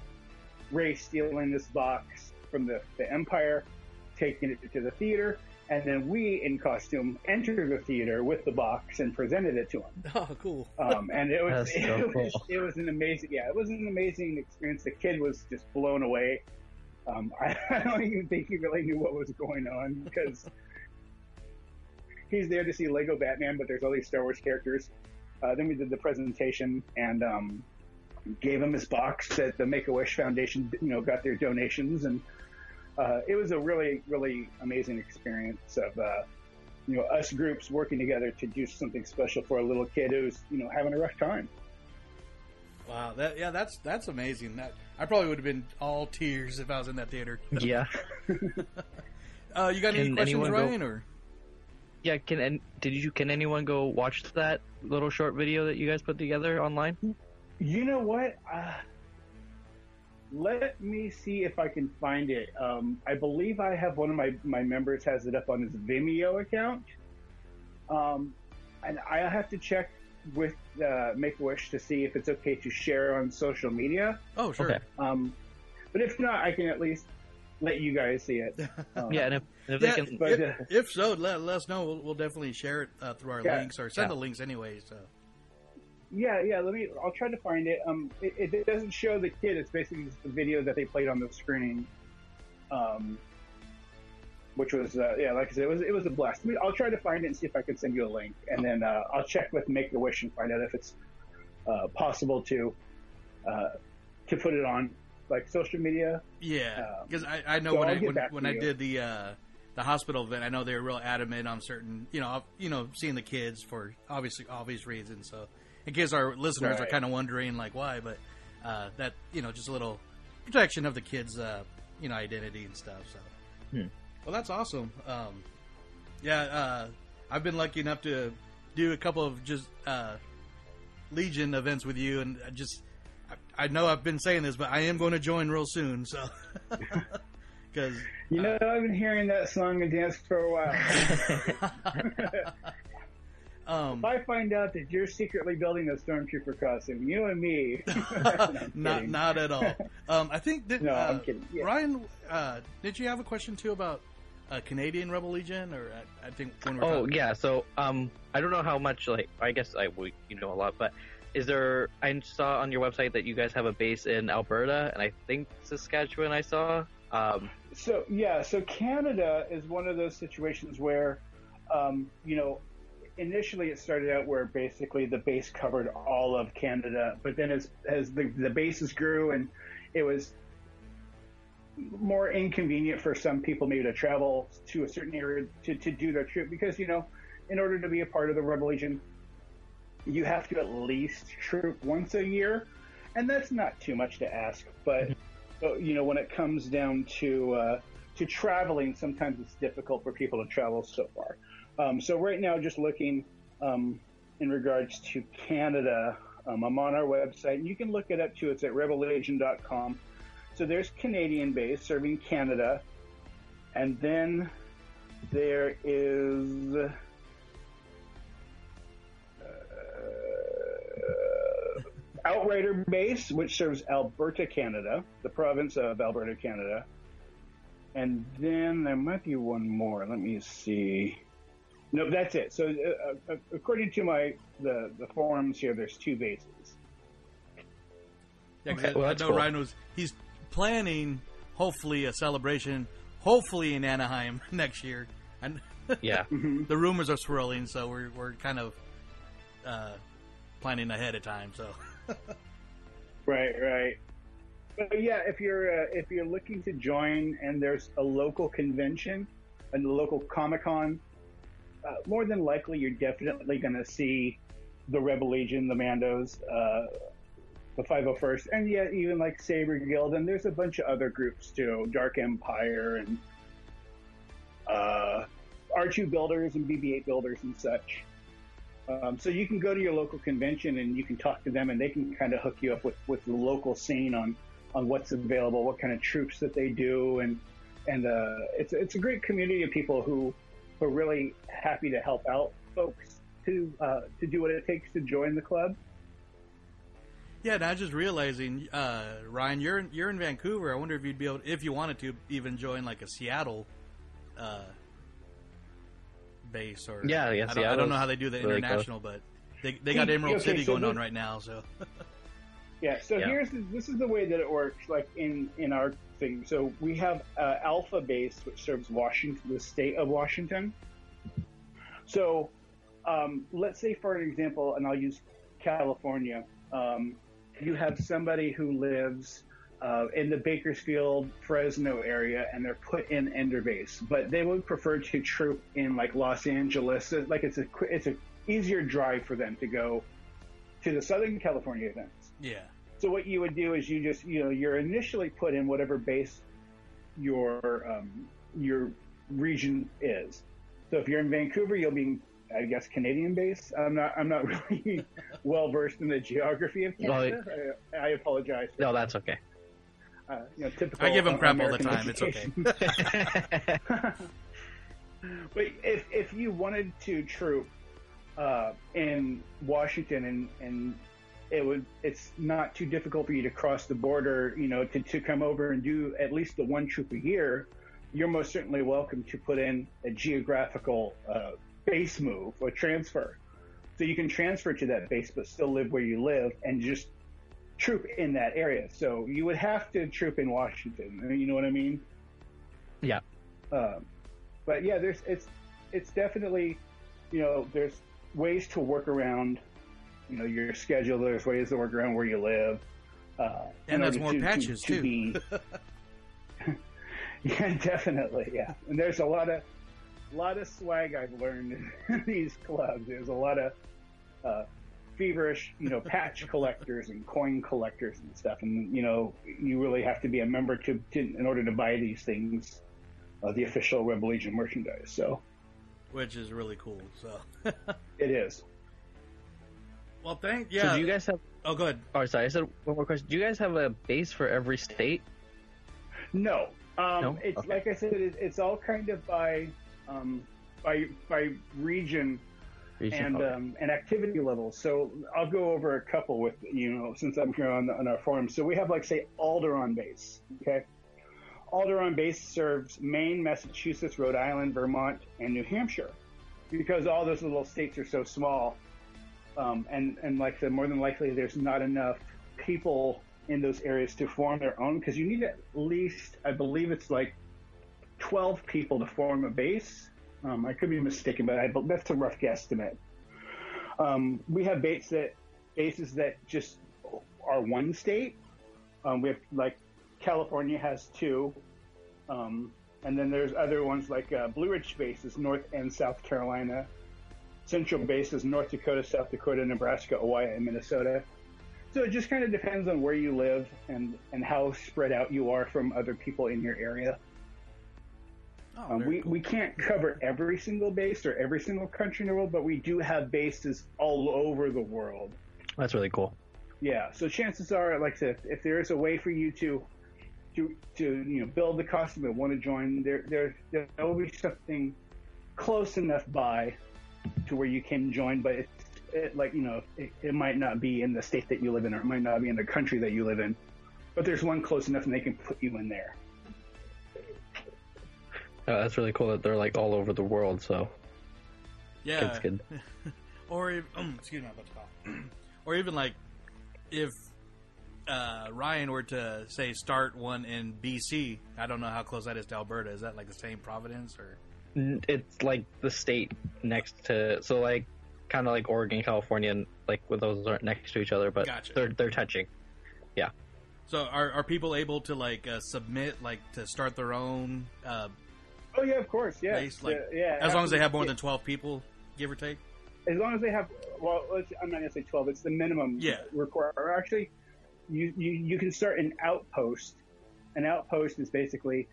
Rey stealing this box from the, the Empire, taking it to the theater, and then we, in costume, entered the theater with the box and presented it to him. Oh, cool. Um, and it was, That's it, so was it was an amazing yeah it was an amazing experience. The kid was just blown away. Um, I, I don't even think he really knew what was going on because he's there to see Lego Batman, but there's all these Star Wars characters. Uh, then we did the presentation and um, gave him his box that the Make a Wish Foundation you know got their donations and. Uh, it was a really, really amazing experience of, uh, you know, us groups working together to do something special for a little kid who's, you know, having a rough time. Wow, that yeah, that's that's amazing. That I probably would have been all tears if I was in that theater. Yeah. Uh, you got any questions, anyone go- Ryan? Or Yeah, can and did you can anyone go watch that little short video that you guys put together online? You know what? Uh, let me see if I can find it. Um, I believe I have one of my, my members has it up on his Vimeo account. Um, and I have to check with uh, Make a Wish to see if it's okay to share on social media. Oh, sure. Okay. Um, but if not, I can at least let you guys see it. Um, Yeah, and if, if yeah, they can, but, if, uh, if so, let, let us know. We'll, we'll definitely share it uh, through our Yeah. links or send Yeah. the links anyway. So Yeah, yeah. Let me. I'll try to find it. Um, it, it doesn't show the kid. It's basically just the video that they played on the screen. Um, which was uh, yeah, like I said, it was it was a blast. I mean, I'll try to find it and see if I can send you a link, and then uh, I'll check with Make a Wish and find out if it's uh, possible to uh, to put it on like social media. yeah, Um, because I, I know so when I'll I when, when I did the uh, the hospital event, I know they were real adamant on certain you know you know seeing the kids for obviously obvious reasons. So in case our listeners are kind of wondering like why, but uh, that you know just a little protection of the kids' uh, you know identity and stuff. So. Hmm. Well, that's awesome. Um, yeah, uh, I've been lucky enough to do a couple of just uh, Legion events with you, and I just I, I know I've been saying this, but I am going to join real soon. So, because You know, I've been hearing that song and dance for a while. um, if I find out that you're secretly building a stormtrooper costume, you and me, not kidding. not at all. Um, I think that No, uh, I'm kidding. Yeah. Ryan, uh, did you have a question too about uh, Canadian Rebel Legion, or I, I think when we're Oh talking- yeah, so um, I don't know how much like I guess I we you know a lot, but is there? I saw on your website that you guys have a base in Alberta and I think Saskatchewan. I saw. Um, So yeah, so Canada is one of those situations where, um, you know, initially it started out where basically the base covered all of Canada, but then as as the the bases grew and it was more inconvenient for some people maybe to travel to a certain area to, to do their trip because you know, in order to be a part of the Rebel Legion, you have to at least troop once a year, and that's not too much to ask, but but, you know, when it comes down to uh, to traveling, sometimes it's difficult for people to travel so far. Um, so right now, just looking um, in regards to Canada, um, I'm on our website, and you can look it up too. It's at rebellegion.com. So there's Canadian base serving Canada, and then there is. uh, Outrider Base, which serves Alberta, Canada, the province of Alberta, Canada. And then there might be one more. Let me see. No, that's it. So, uh, uh, according to my the the forums here, there's two bases. Yeah, 'cause Okay, I- well, I know cool. Ryan was he's planning hopefully a celebration, hopefully in Anaheim next year. And Yeah. the rumors are swirling, so we're we're kind of uh, planning ahead of time. So Right, right. But yeah, if you're uh, if you're looking to join and there's a local convention, and a local Comic Con, uh, more than likely you're definitely going to see the Rebel Legion, the Mandos, uh, the 501st, and yeah, even like Saber Guild, and there's a bunch of other groups too, Dark Empire and uh, R2 builders and BB-8 builders and such. Um, so you can go to your local convention and you can talk to them, and they can kind of hook you up with, with the local scene on on what's available, what kind of troops that they do, and and uh, it's it's a great community of people who who are really happy to help out folks to uh, to do what it takes to join the club. Yeah, and I was just realizing, uh, Ryan, you're in, you're in Vancouver. I wonder if you'd be able, if you wanted to, even join like a Seattle uh, base or Yeah, yeah, I don't, I don't know how they do the really international, but they they got Emerald okay, City so going on right now. So Yeah. So Yeah. here's the, this is the way that it works. Like in in our thing. So we have uh, Alpha Base, which serves Washington, the state of Washington. So um, let's say, for an example, and I'll use California. Um, you have somebody who lives uh, in the Bakersfield, Fresno area, and they're put in Endor Base, but they would prefer to troop in like Los Angeles. Like it's a it's a easier drive for them to go to the Southern California events. yeah, So what you would do is you just you know you're initially put in whatever base your um, your region is. So if you're in Vancouver, you'll be I guess Canadian base. I'm not I'm not really well versed in the geography of Canada. I, I apologize. No, that's okay. Uh, you know, typical. I give him uh, crap all the American time. It's okay. education. But if if you wanted to troop uh, in Washington and and it would it's not too difficult for you to cross the border, you know, to, to come over and do at least the one troop a year, you're most certainly welcome to put in a geographical uh, base move or transfer. So you can transfer to that base but still live where you live and just troop in that area. So you would have to troop in Washington. You know what I mean? Yeah. Um, but yeah, there's it's it's definitely you know there's ways to work around you know your schedule. There's ways to work around where you live. Uh, and that's more to- to- patches to too. be- yeah, definitely. Yeah, and there's a lot of a lot of swag I've learned in these clubs. There's a lot of uh, feverish, you know, patch collectors and coin collectors and stuff. And you know, you really have to be a member to, to in order to buy these things, uh, the official Rebel Legion merchandise. So which is really cool. So it is. Well, thank yeah. So do you guys have? Oh, go ahead. Oh, sorry. I said one more question. Do you guys have a base for every state? No, um, No? it's Okay. like I said, it, it's all kind of by um, by by region, Region, and okay. um, and activity levels. So I'll go over a couple with you know since I'm here on, the, on our forum. So we have like say Alderaan base. Okay, Alderaan base serves Maine, Massachusetts, Rhode Island, Vermont, and New Hampshire because all those little states are so small. Um, and and like I said, more than likely, there's not enough people in those areas to form their own because you need at least, I believe it's like 12 people to form a base. Um, I could be mistaken, but I, that's a rough guesstimate. Um, we have bases that bases that just are one state. Um, we have like California has two, um, and then there's other ones like uh, Blue Ridge bases, North and South Carolina. Central bases, North Dakota, South Dakota, Nebraska, Hawaii, and Minnesota. So it just kind of depends on where you live and, and how spread out you are from other people in your area. Oh, Um, we, we can't cover every single base or every single country in the world, but we do have bases all over the world. That's really cool. Yeah, so chances are, like I said, if there is a way for you to to to you know build the costume and want to join, there there there will be something close enough by to where you can join, but it's it, like you know it, it might not be in the state that you live in, or it might not be in the country that you live in, but there's one close enough, and they can put you in there. Uh, that's really cool that they're like all over the world. So Yeah. it's good. or if, um, excuse me, I'm about to cough. or even like if uh, Ryan were to say start one in BC, I don't know how close that is to Alberta. Is that like the same Providence or? N- It's like the state next to so like kind of like Oregon, California, and like with those aren't next to each other, but Gotcha. they're they're touching. Yeah. So are are people able to like uh, submit like to start their own uh, Oh yeah, of course, yeah, base? Like yeah, yeah. as long as they have more than twelve people, give or take. as long as they have well let's, i'm not going to say 12 it's the minimum Yeah. require or actually you, you you can start an outpost an outpost is basically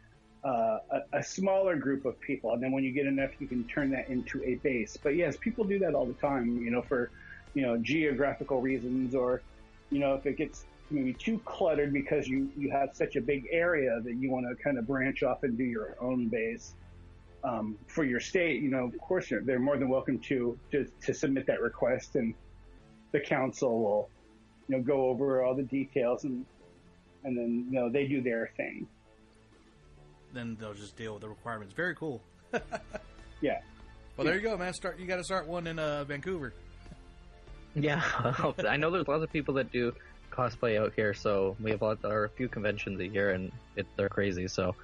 uh, a, a smaller group of people and then when you get enough you can turn that into a base but yes people do that all the time you know for you know geographical reasons or you know if it gets maybe too cluttered because you you have such a big area that you want to kind of branch off and do your own base. Um, for your state, you know, of course, they're, more than welcome to, to to submit that request, and the council will, you know, go over all the details and and then you know they do their thing. Then they'll just deal with the requirements. Very cool. Yeah. Well, there you go, man. Start. You got to start one in uh, Vancouver. Yeah, I know there's lots of people that do cosplay out here, so we have lots, or a few conventions a year, and it, they're crazy. So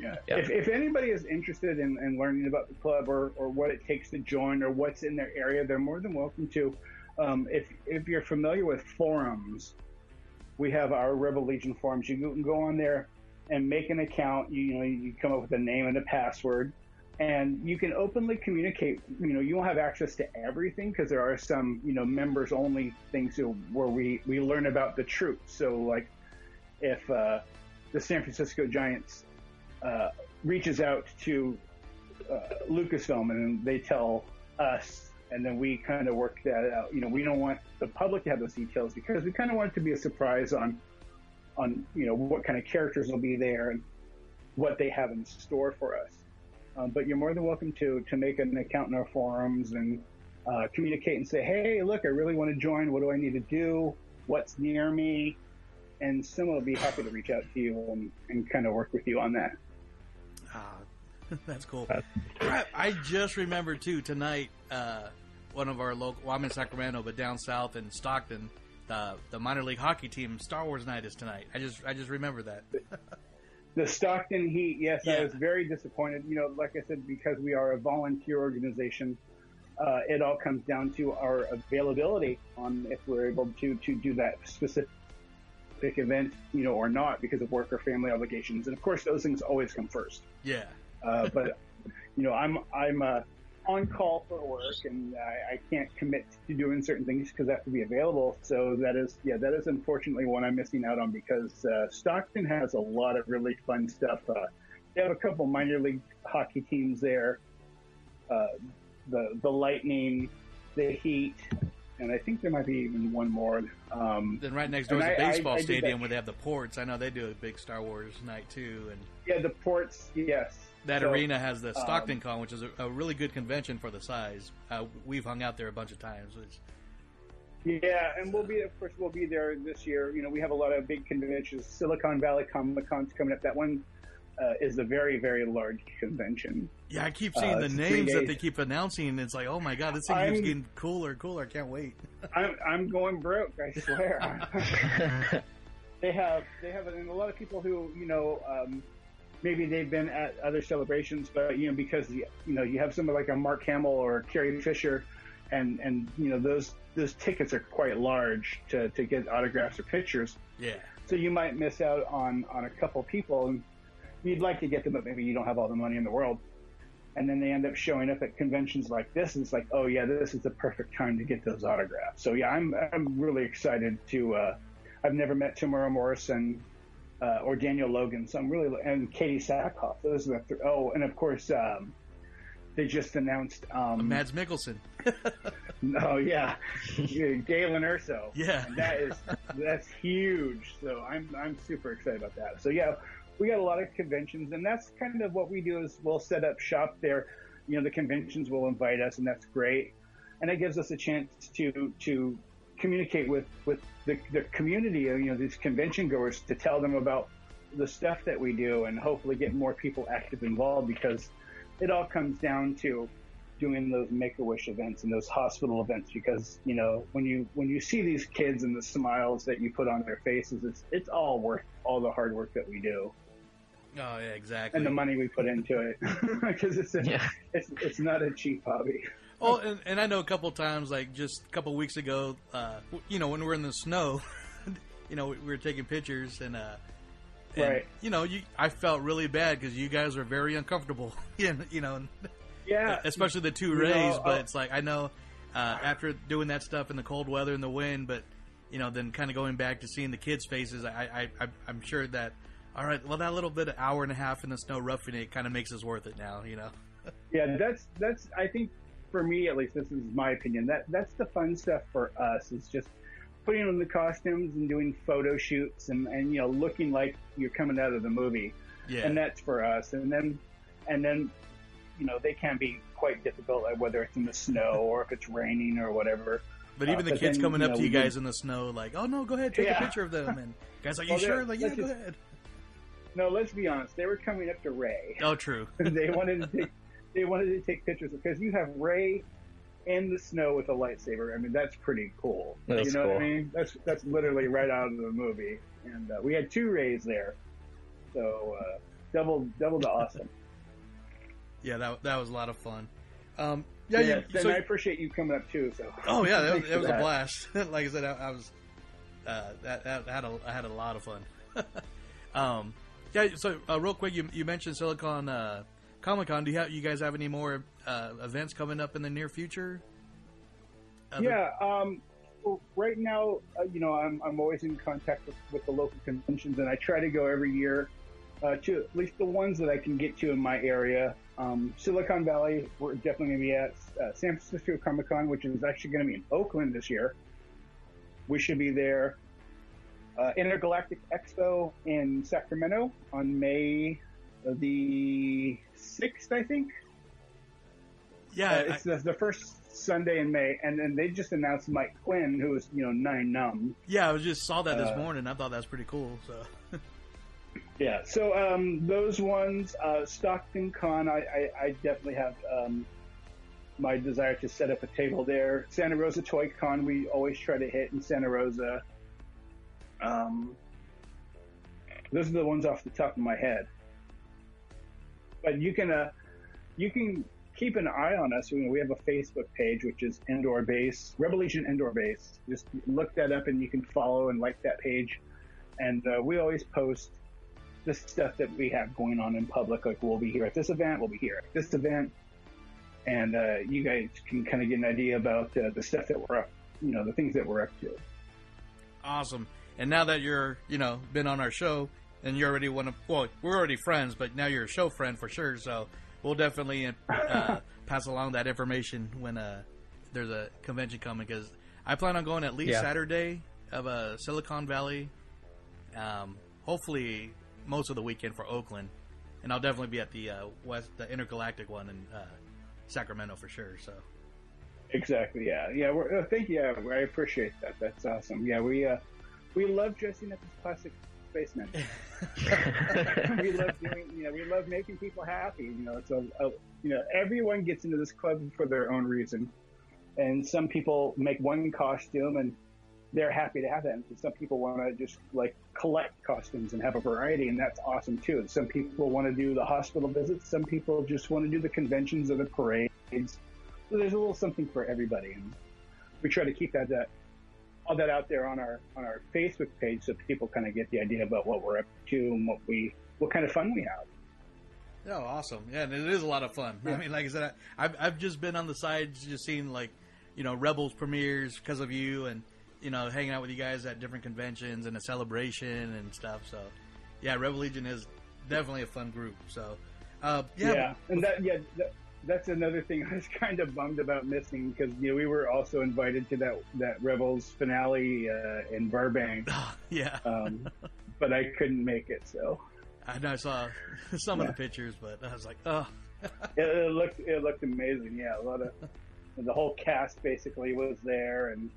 Yeah. Yeah. If, if anybody is interested in, in learning about the club or, or what it takes to join or what's in their area, they're more than welcome to. Um, if if you're familiar with forums, we have our Rebel Legion forums. You can go on there and make an account. You, you know, you come up with a name and a password, and you can openly communicate. You know, you won't have access to everything because there are some you know members only things where we we learn about the truth. So like if uh, the San Francisco Giants uh, reaches out to uh, Lucasfilm and they tell us, and then we kind of work that out. You know, we don't want the public to have those details because we kind of want it to be a surprise on, on you know what kind of characters will be there and what they have in store for us. Um, but you're more than welcome to to make an account in our forums and uh, communicate and say, hey, look, I really want to join. What do I need to do? What's near me? And someone will be happy to reach out to you and, and kind of work with you on that. Ah, that's cool. Crap, I just remembered too tonight. Uh, one of our local. Well, I'm in Sacramento, but down south in Stockton, the the minor league hockey team Star Wars night is tonight. I just I just remember that. The Stockton Heat, yes, Yeah. I was very disappointed. You know, like I said, because we are a volunteer organization, uh, it all comes down to our availability on if we're able to to do that specific event, you know, or not because of work or family obligations. And of course, those things always come first. Yeah. Uh, but you know, I'm I'm uh, on call for work, and I, I can't commit to doing certain things because I have to be available. So that is, yeah, that is unfortunately one I'm missing out on because uh, Stockton has a lot of really fun stuff. Uh, they have a couple minor league hockey teams there, uh, the the Lightning, the Heat, and I think there might be even one more. Um, Then right next door is a I- I- baseball I that stadium where they have the ports. I know they do a big Star Wars night too, and Yeah, the ports, yes. That So, arena has the um, Stockton Con, which is a, a really good convention for the size. Uh, we've hung out there a bunch of times. It's, Yeah, and we'll be, of course, we'll be there this year. You know, we have a lot of big conventions. Silicon Valley Comic Con's coming up. That one uh, is a very, very large convention. yeah, I keep Uh, seeing the names that they keep announcing. and It's like, oh my god, this thing I'm- keeps getting cooler cooler. I can't wait. I'm, I'm going broke, I swear. they have, they have, and a lot of people who, you know, um, maybe they've been at other celebrations, but you know, because you know, you have somebody like a Mark Hamill or Carrie Fisher, and and you know, those those tickets are quite large to to get autographs or pictures. Yeah. So you might miss out on on a couple people, and you'd like to get them, but maybe you don't have all the money in the world. And then they end up showing up at conventions like this, and it's like, oh yeah, this is the perfect time to get those autographs. So yeah, I'm I'm really excited to. Uh, I've never met Tamara Morrison uh, or Daniel Logan, so I'm really and Katee Sackhoff. Those are the th- oh, and of course um, they just announced um, Mads Mikkelsen. Oh yeah, Galen Erso. Yeah. And that is that's huge. So I'm I'm super excited about that. So yeah, we got a lot of conventions, and that's kind of what we do is we'll set up shop there. You know, the conventions will invite us, and that's great, and it gives us a chance to to communicate with with the, the community. You know, these convention goers to tell them about the stuff that we do, and hopefully get more people active involved because it all comes down to doing those make a wish events and those hospital events because you know when you when you see these kids and the smiles that you put on their faces it's it's all worth all the hard work that we do Oh yeah, exactly. and the money we put into it because it's a, it's it's not a cheap hobby Oh, and, and I know a couple times, like just a couple weeks ago, uh, you know, when we were in the snow, you know, we were taking pictures, and, uh, and, Right. you know, you I felt really bad because you guys were very uncomfortable, you know, you know, yeah especially the two You Reys. know, but uh, it's like I know uh, after doing that stuff in the cold weather and the wind, but you know, then kind of going back to seeing the kids' faces, I, I, I I'm sure that all right, well, that little bit of hour and a half in the snow roughing it kind of makes us worth it now, you know. yeah that's that's i think for me at least this is my opinion that that's the fun stuff for us is just putting on the costumes and doing photo shoots and, and you know looking like you're coming out of the movie. Yeah. And that's for us. And then and then you know they can be quite difficult, like whether it's in the snow or if it's raining or whatever. But even Uh, the kids then, coming up know, to you guys in the snow, like, oh no, go ahead, take Yeah. a picture of them. And guys, are you Well, sure? Like, yeah, go just- ahead. No, let's be honest. They were coming up to Rey. Oh, true. they wanted to take, they wanted to take pictures because you have Rey in the snow with a lightsaber. I mean, that's pretty cool. That's you know what I mean? That's that's literally right out of the movie. And uh, we had two Reys there, so uh, double double the awesome. Yeah, that that was a lot of fun. Um, yeah, you- Yes, and so- I appreciate you coming up too. So Oh yeah, that was, Thanks it for was a blast. like I said, I, I was uh, that, that I had a I had a lot of fun. um, yeah. So uh, real quick, you you mentioned Silicon uh, Comic Con. Do you have you guys have any more uh, events coming up in the near future? Other- Yeah. Um, well, right now, uh, you know, I'm, I'm always in contact with, with the local conventions, and I try to go every year uh, to at least the ones that I can get to in my area. Um, Silicon Valley, we're definitely going to be at uh, San Francisco Comic Con, which is actually going to be in Oakland this year. We should be there. Uh, Intergalactic Expo in Sacramento on May the 6th, I think. Yeah, Uh, it's the, the first Sunday in May, and then they just announced Mike Quinn, who is you know Nien Nunb. Yeah, I just saw that this Uh, morning. I thought that was pretty cool. So Yeah, so um, those ones, uh, Stockton Con, I, I, I definitely have um, my desire to set up a table there. Santa Rosa Toy Con, we always try to hit in Santa Rosa. Um, those are the ones off the top of my head. But you can uh, you can keep an eye on us. We have a Facebook page which is Endor Base Rebel Legion Endor Base. Just look that up and you can follow and like that page. And uh, we always post the stuff that we have going on in public. Like we'll be here at this event, we'll be here at this event, and uh, you guys can kind of get an idea about uh, the stuff that we're up, you know, the things that we're up to. awesome. And now that you're you know been on our show and you're already one of well we're already friends, but now you're a show friend for sure. So we'll definitely uh, pass along that information when uh, there's a convention coming because I plan on going at least Yeah. Saturday of uh, Silicon Valley. Um, hopefully most of the weekend for Oakland, and I'll definitely be at the uh, West the Intergalactic one in uh, Sacramento for sure. So Exactly. Yeah. Yeah. We're, uh, thank you. Yeah, I appreciate that. That's awesome. Yeah. We uh, we love dressing up as plastic spacemen. we love doing. You know, we love making people happy. You know, it's a, a you know everyone gets into this club for their own reason, and some people make one costume and they're happy to have that. And some people want to just like collect costumes and have a variety, and that's awesome too. And some people want to do the hospital visits. Some people just want to do the conventions or the parades. So there's a little something for everybody, and we try to keep that, that all that out there on our on our Facebook page so people kind of get the idea about what we're up to and what we what kind of fun we have. Oh, awesome! Yeah, and it is a lot of fun. I mean, like I said, I, I've I've just been on the sides, just seeing like, you know, Rebels premieres because of you, and you know, hanging out with you guys at different conventions and a celebration and stuff. So, yeah, Rebel Legion is definitely a fun group. So, uh, yeah, Yeah, and that yeah, that, that's another thing I was kind of bummed about missing because you know we were also invited to that that Rebels finale uh, in Burbank, yeah, um, but I couldn't make it. So I know I saw some of the pictures, but I was like, oh, it, it looked it looked amazing. Yeah, a lot of the whole cast basically was there, and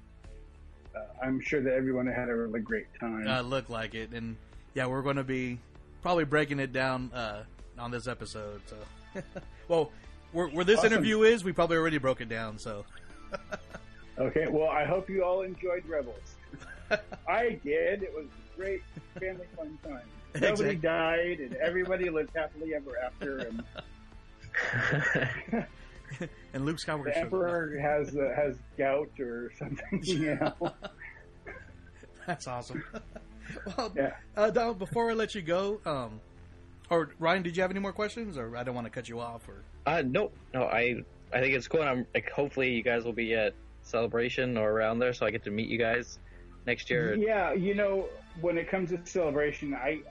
uh, I'm sure that everyone had a really great time. uh, looked like it, and yeah, we're going to be probably breaking it down uh, on this episode. So, well, where, where this Awesome. interview is, we probably already broke it down. So. Okay, well, I hope you all enjoyed Rebels. I did. It was a great family fun time. Nobody Exactly. died, and everybody lived happily ever after. And and Luke Skywalker. the. Emperor has uh, has gout or something. You know. That's awesome. well, Yeah. uh, Donald, before I let you go, um, or Ryan, did you have any more questions, or I don't want to cut you off, or Uh, no, no, I I think it's cool. And I'm like, hopefully you guys will be at celebration or around there, so I get to meet you guys next year. Yeah, you know, when it comes to celebration, I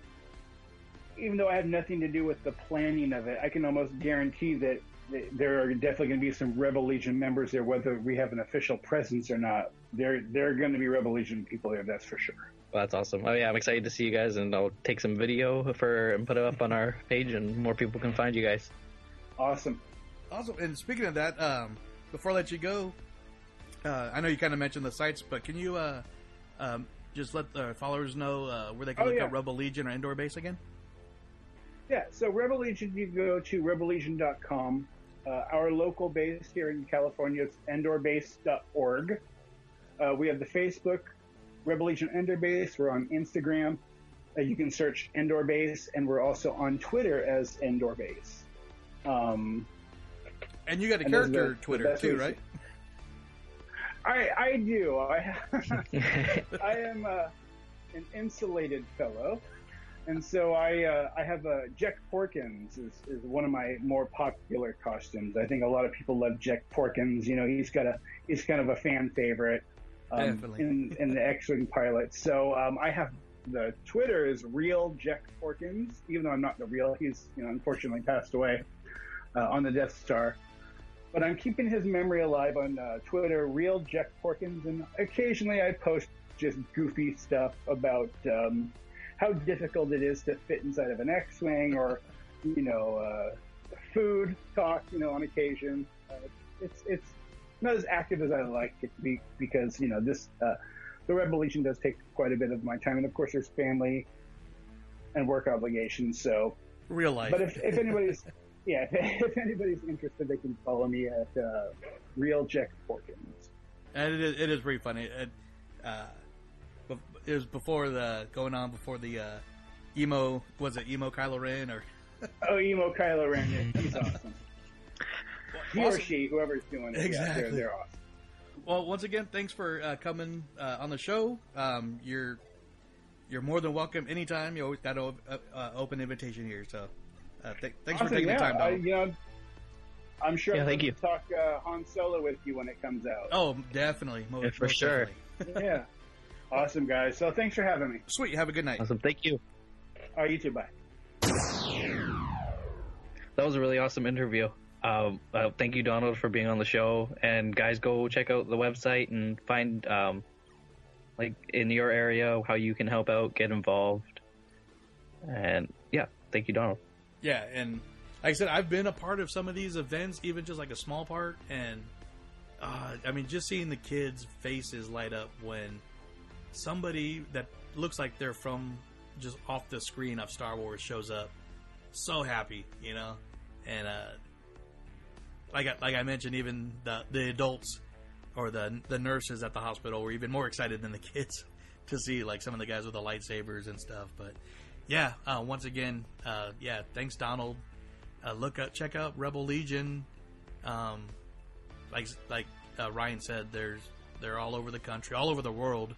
even though I have nothing to do with the planning of it, I can almost guarantee that th- there are definitely going to be some Rebel Legion members there, whether we have an official presence or not. There, there are going to be Rebel Legion people there, that's for sure. Well, that's awesome. Oh yeah, I'm excited to see you guys, and I'll take some video for and put it up on our page, and more people can find you guys. Awesome. Awesome. And speaking of that, um, before I let you go, uh, I know you kind of mentioned the sites, but can you uh, um, just let the followers know uh, where they can Oh, look yeah. up Rebel Legion or Endor Base again? Yeah, so Rebel Legion, you go to rebellegion.com. Uh, our local base here in California is endorbase.org. Uh, we have the Facebook Rebel Legion Endor Base. We're on Instagram. Uh, you can search Endor Base, and we're also on Twitter as Endor Base. Um, And you got a And those are character the- the Twitter best too, ways right? I I do. I I am uh, an insulated fellow, and so I uh, I have a Jek Porkins is, is one of my more popular costumes. I think a lot of people love Jek Porkins. You know, he's got a he's kind of a fan favorite um, in in the X-wing pilot. So um, I have the Twitter is real Jek Porkins, even though I'm not the real. He's you know unfortunately passed away uh, on the Death Star but I'm keeping his memory alive on uh, Twitter, real Jek Porkins, and occasionally I post just goofy stuff about um, how difficult it is to fit inside of an X-wing, or you know, uh, food talk, you know, on occasion. Uh, it's it's not as active as I like it to be because you know this uh, the Rebel Legion does take quite a bit of my time, and of course there's family and work obligations. So Real life. but if, if anybody's yeah, if, if anybody's interested, they can follow me at uh, Real Jek Porkins. And it is, it is pretty funny. It, uh, it was before the going on before the uh, emo was it emo Kylo Ren or Oh, emo Kylo Ren, he's awesome. He or she, whoever's doing it, yeah, they're, they're awesome. Well, once again, thanks for uh, coming uh, on the show. Um, you're you're more than welcome anytime. You always got an open invitation here. So, uh, th- thanks for taking yeah, the time. I, you know, I'm sure Yeah, thank you. talk uh, Han Solo with you when it comes out. oh, definitely, mo- Yeah, for most sure. definitely. yeah. Awesome, guys. So thanks for having me. Sweet. Have a good night. Awesome. Thank you. All right, you too. Bye. That was a really awesome interview. Um, uh, thank you, Donald, for being on the show. And guys, go check out the website and find, um, like in your area, how you can help out, get involved. And yeah, thank you, Donald. Yeah, and like I said, I've been a part of some of these events, even just like a small part, and uh, I mean, just seeing the kids' faces light up when somebody that looks like they're from just off the screen of Star Wars shows up, so happy, you know, and uh, like I, like I mentioned, even the the adults or the the nurses at the hospital were even more excited than the kids to see like some of the guys with the lightsabers and stuff. But yeah, uh, once again, uh, yeah, thanks Donald. Uh, look up, check out Rebel Legion. Um, like like uh, Ryan said, there's they're all over the country, all over the world.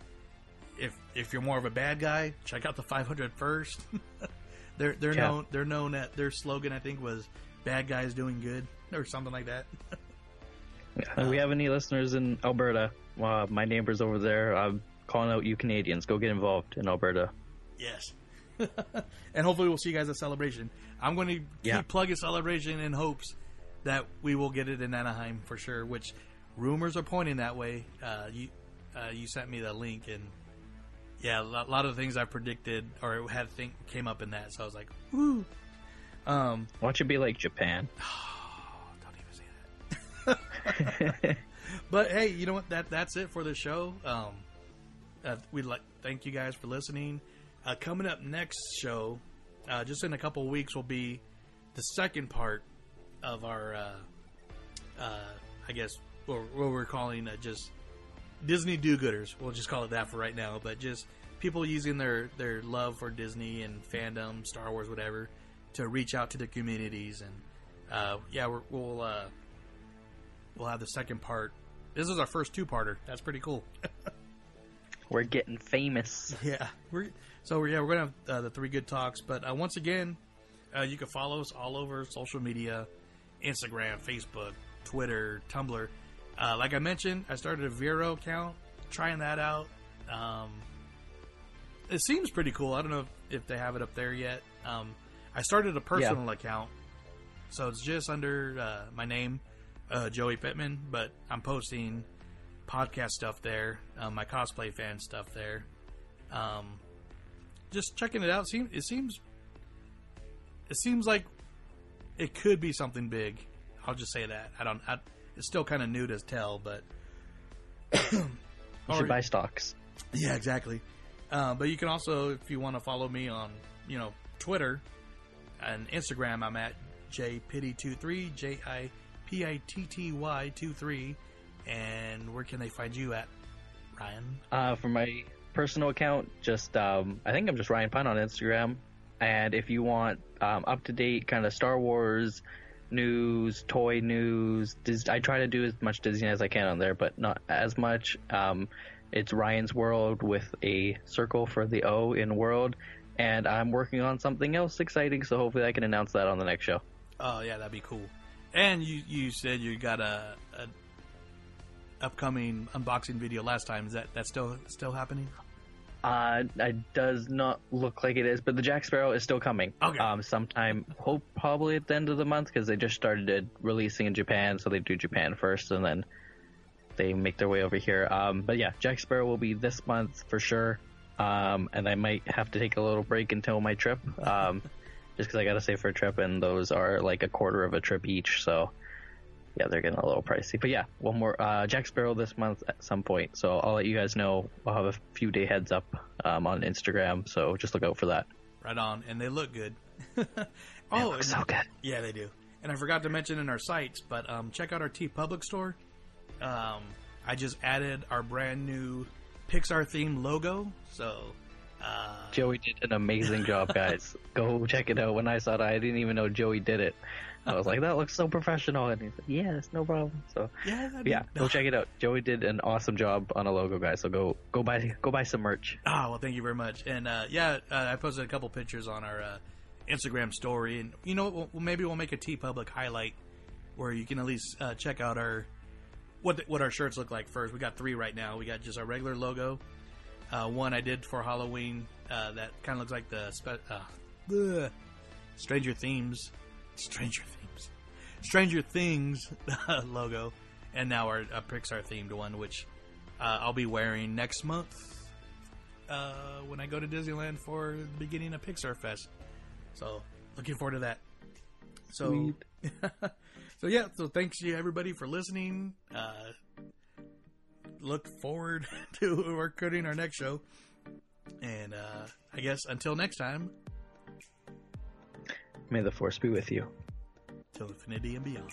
If if you're more of a bad guy, check out the 500 first. they're they're Yeah. known they're known at their slogan I think was "Bad guys doing good" or something like that. If we have any listeners in Alberta, uh, my neighbors over there, I'm calling out you Canadians. Go get involved in Alberta. Yes. and hopefully we'll see you guys at Celebration. I'm going to keep Yeah. plugging Celebration in hopes that we will get it in Anaheim for sure, which rumors are pointing that way. Uh, you uh, you sent me the link, and yeah, a lot, lot of the things I predicted or had think came up in that, so I was like, woo. Um, Watch it be like Japan. Don't even say that. but hey, you know what? That that's it for the show. Um, uh, we'd like thank you guys for listening. Uh, coming up next show, uh, just in a couple weeks, will be the second part of our, uh, uh, I guess, what, what we're calling uh, just Disney do-gooders. We'll just call it that for right now. But just people using their their love for Disney and fandom, Star Wars, whatever, to reach out to the communities and uh, yeah, we're, we'll uh, we'll have the second part. This is our first two-parter. That's pretty cool. We're getting famous. Yeah, we're so yeah we're gonna have uh, the three good talks. But uh, once again, uh, you can follow us all over social media: Instagram, Facebook, Twitter, Tumblr. Uh, like I mentioned, I started a Vero account, trying that out. Um, it seems pretty cool. I don't know if, if they have it up there yet. Um, I started a personal account So it's just under uh, my name, uh, Joey Pittman, but I'm posting podcast stuff there, my cosplay fan stuff there. Um, just checking it out. Seem it seems it seems like it could be something big. I'll just say that. I don't. I, it's still kind of new to tell, but You should buy stocks. yeah, exactly. Uh, but you can also, if you want to follow me on, you know, Twitter and Instagram, I'm at jpitty23, J I P I T T Y 23. And where can they find you at, Ryan? Uh, for my personal account, just um, I think I'm just Ryan Pine on Instagram. And if you want um, up to date kind of Star Wars news, toy news, Dis- I try to do as much Disney as I can on there, but not as much. Um, it's Ryan's World with a circle for the O in World, and I'm working on something else exciting. So hopefully I can announce that on the next show. Oh yeah, that'd be cool. And you you said you got a, a upcoming unboxing video last time. Is that that still still happening? Uh, it does not look like it is, but the Jack Sparrow is still coming. Okay. Um, sometime, hope probably at the end of the month because they just started releasing in Japan, so they do Japan first and then they make their way over here. Um, but yeah, Jack Sparrow will be this month for sure. Um, and I might have to take a little break until my trip. Um, just because I got to save for a trip, and those are like a quarter of a trip each. So yeah, they're getting a little pricey. But yeah, one more uh, Jack Sparrow this month at some point. So I'll let you guys know. I'll have a few day heads up um, on Instagram. So just look out for that. Right on, and they look good. oh, look so good. Yeah, they do. And I forgot to mention in our sites, but um, check out our TeePublic store. Um, I just added our brand new Pixar theme logo. So uh, Joey did an amazing job, guys. Go check it out. When I saw it, I didn't even know Joey did it. I was like, that looks so professional. And he said, yes, no problem. So yeah, yeah, go check it out. Joey did an awesome job on a logo, guys. So go go buy go buy some merch. Ah, well, thank you very much. And uh, yeah, uh, I posted a couple pictures on our uh, Instagram story, and you know, we'll, maybe we'll make a TeePublic highlight where you can at least uh, check out our what the, what our shirts look like first. We got three right now. We got just our regular logo. Uh, one I did for Halloween uh, that kind of looks like the spe- uh, Stranger Themes, Stranger Things. Stranger Things logo, and now our uh, Pixar themed one, which uh, I'll be wearing next month uh, when I go to Disneyland for the beginning of Pixar Fest. So looking forward to that. So, so yeah. So thanks to everybody for listening. Uh, look forward to recording our next show. And uh, I guess until next time, May the force be with you. till infinity and beyond.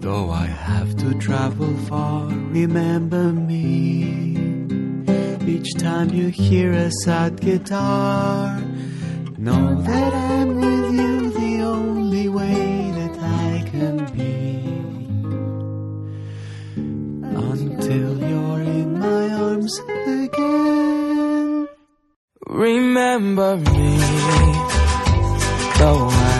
Though I have to travel far, remember me. Each time you hear a sad guitar, know that I'm with you the only way that I can be. Until you're in my arms again. Remember me, though I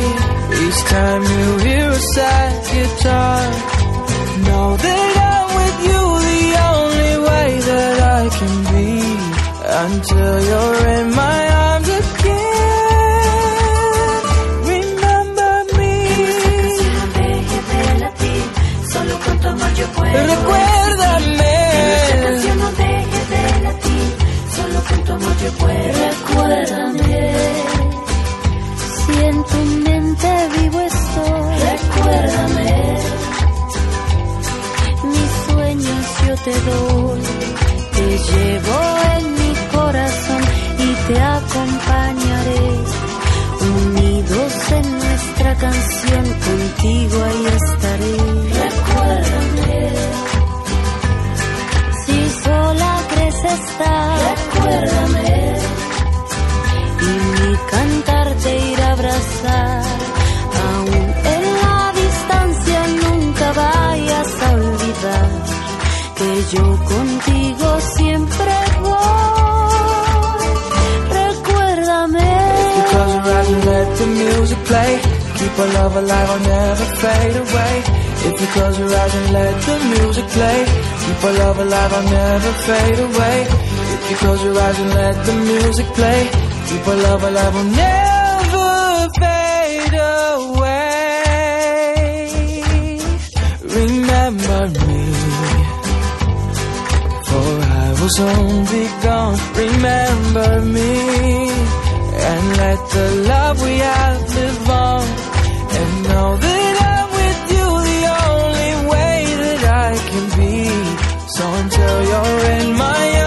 Each time you hear a sad guitar, know that I'm with you the only way that I can be until you're in my arms again. Remember me. Solo con tu amor yo puedo. Recuérdame. Que nuestra canción no deje de latir. Solo con tu amor yo puedo. Recuérdame. Te doy. Te llevo en mi corazón y te acompañaré. Unidos en nuestra canción, contigo ahí estaré. Recuérdame. Si sola crees estar, recuérdame. Y mi cantar te irá a abrazar. Our love alive, I'll never fade away. If you close your eyes and let the music play, keep our love alive, I'll never fade away. If you close your eyes and let the music play, keep our love alive, I'll never fade away. Remember me, for I will soon be gone. Remember me and let the love we have live on and now that I'm with you, the only way that I can be. So until you're in my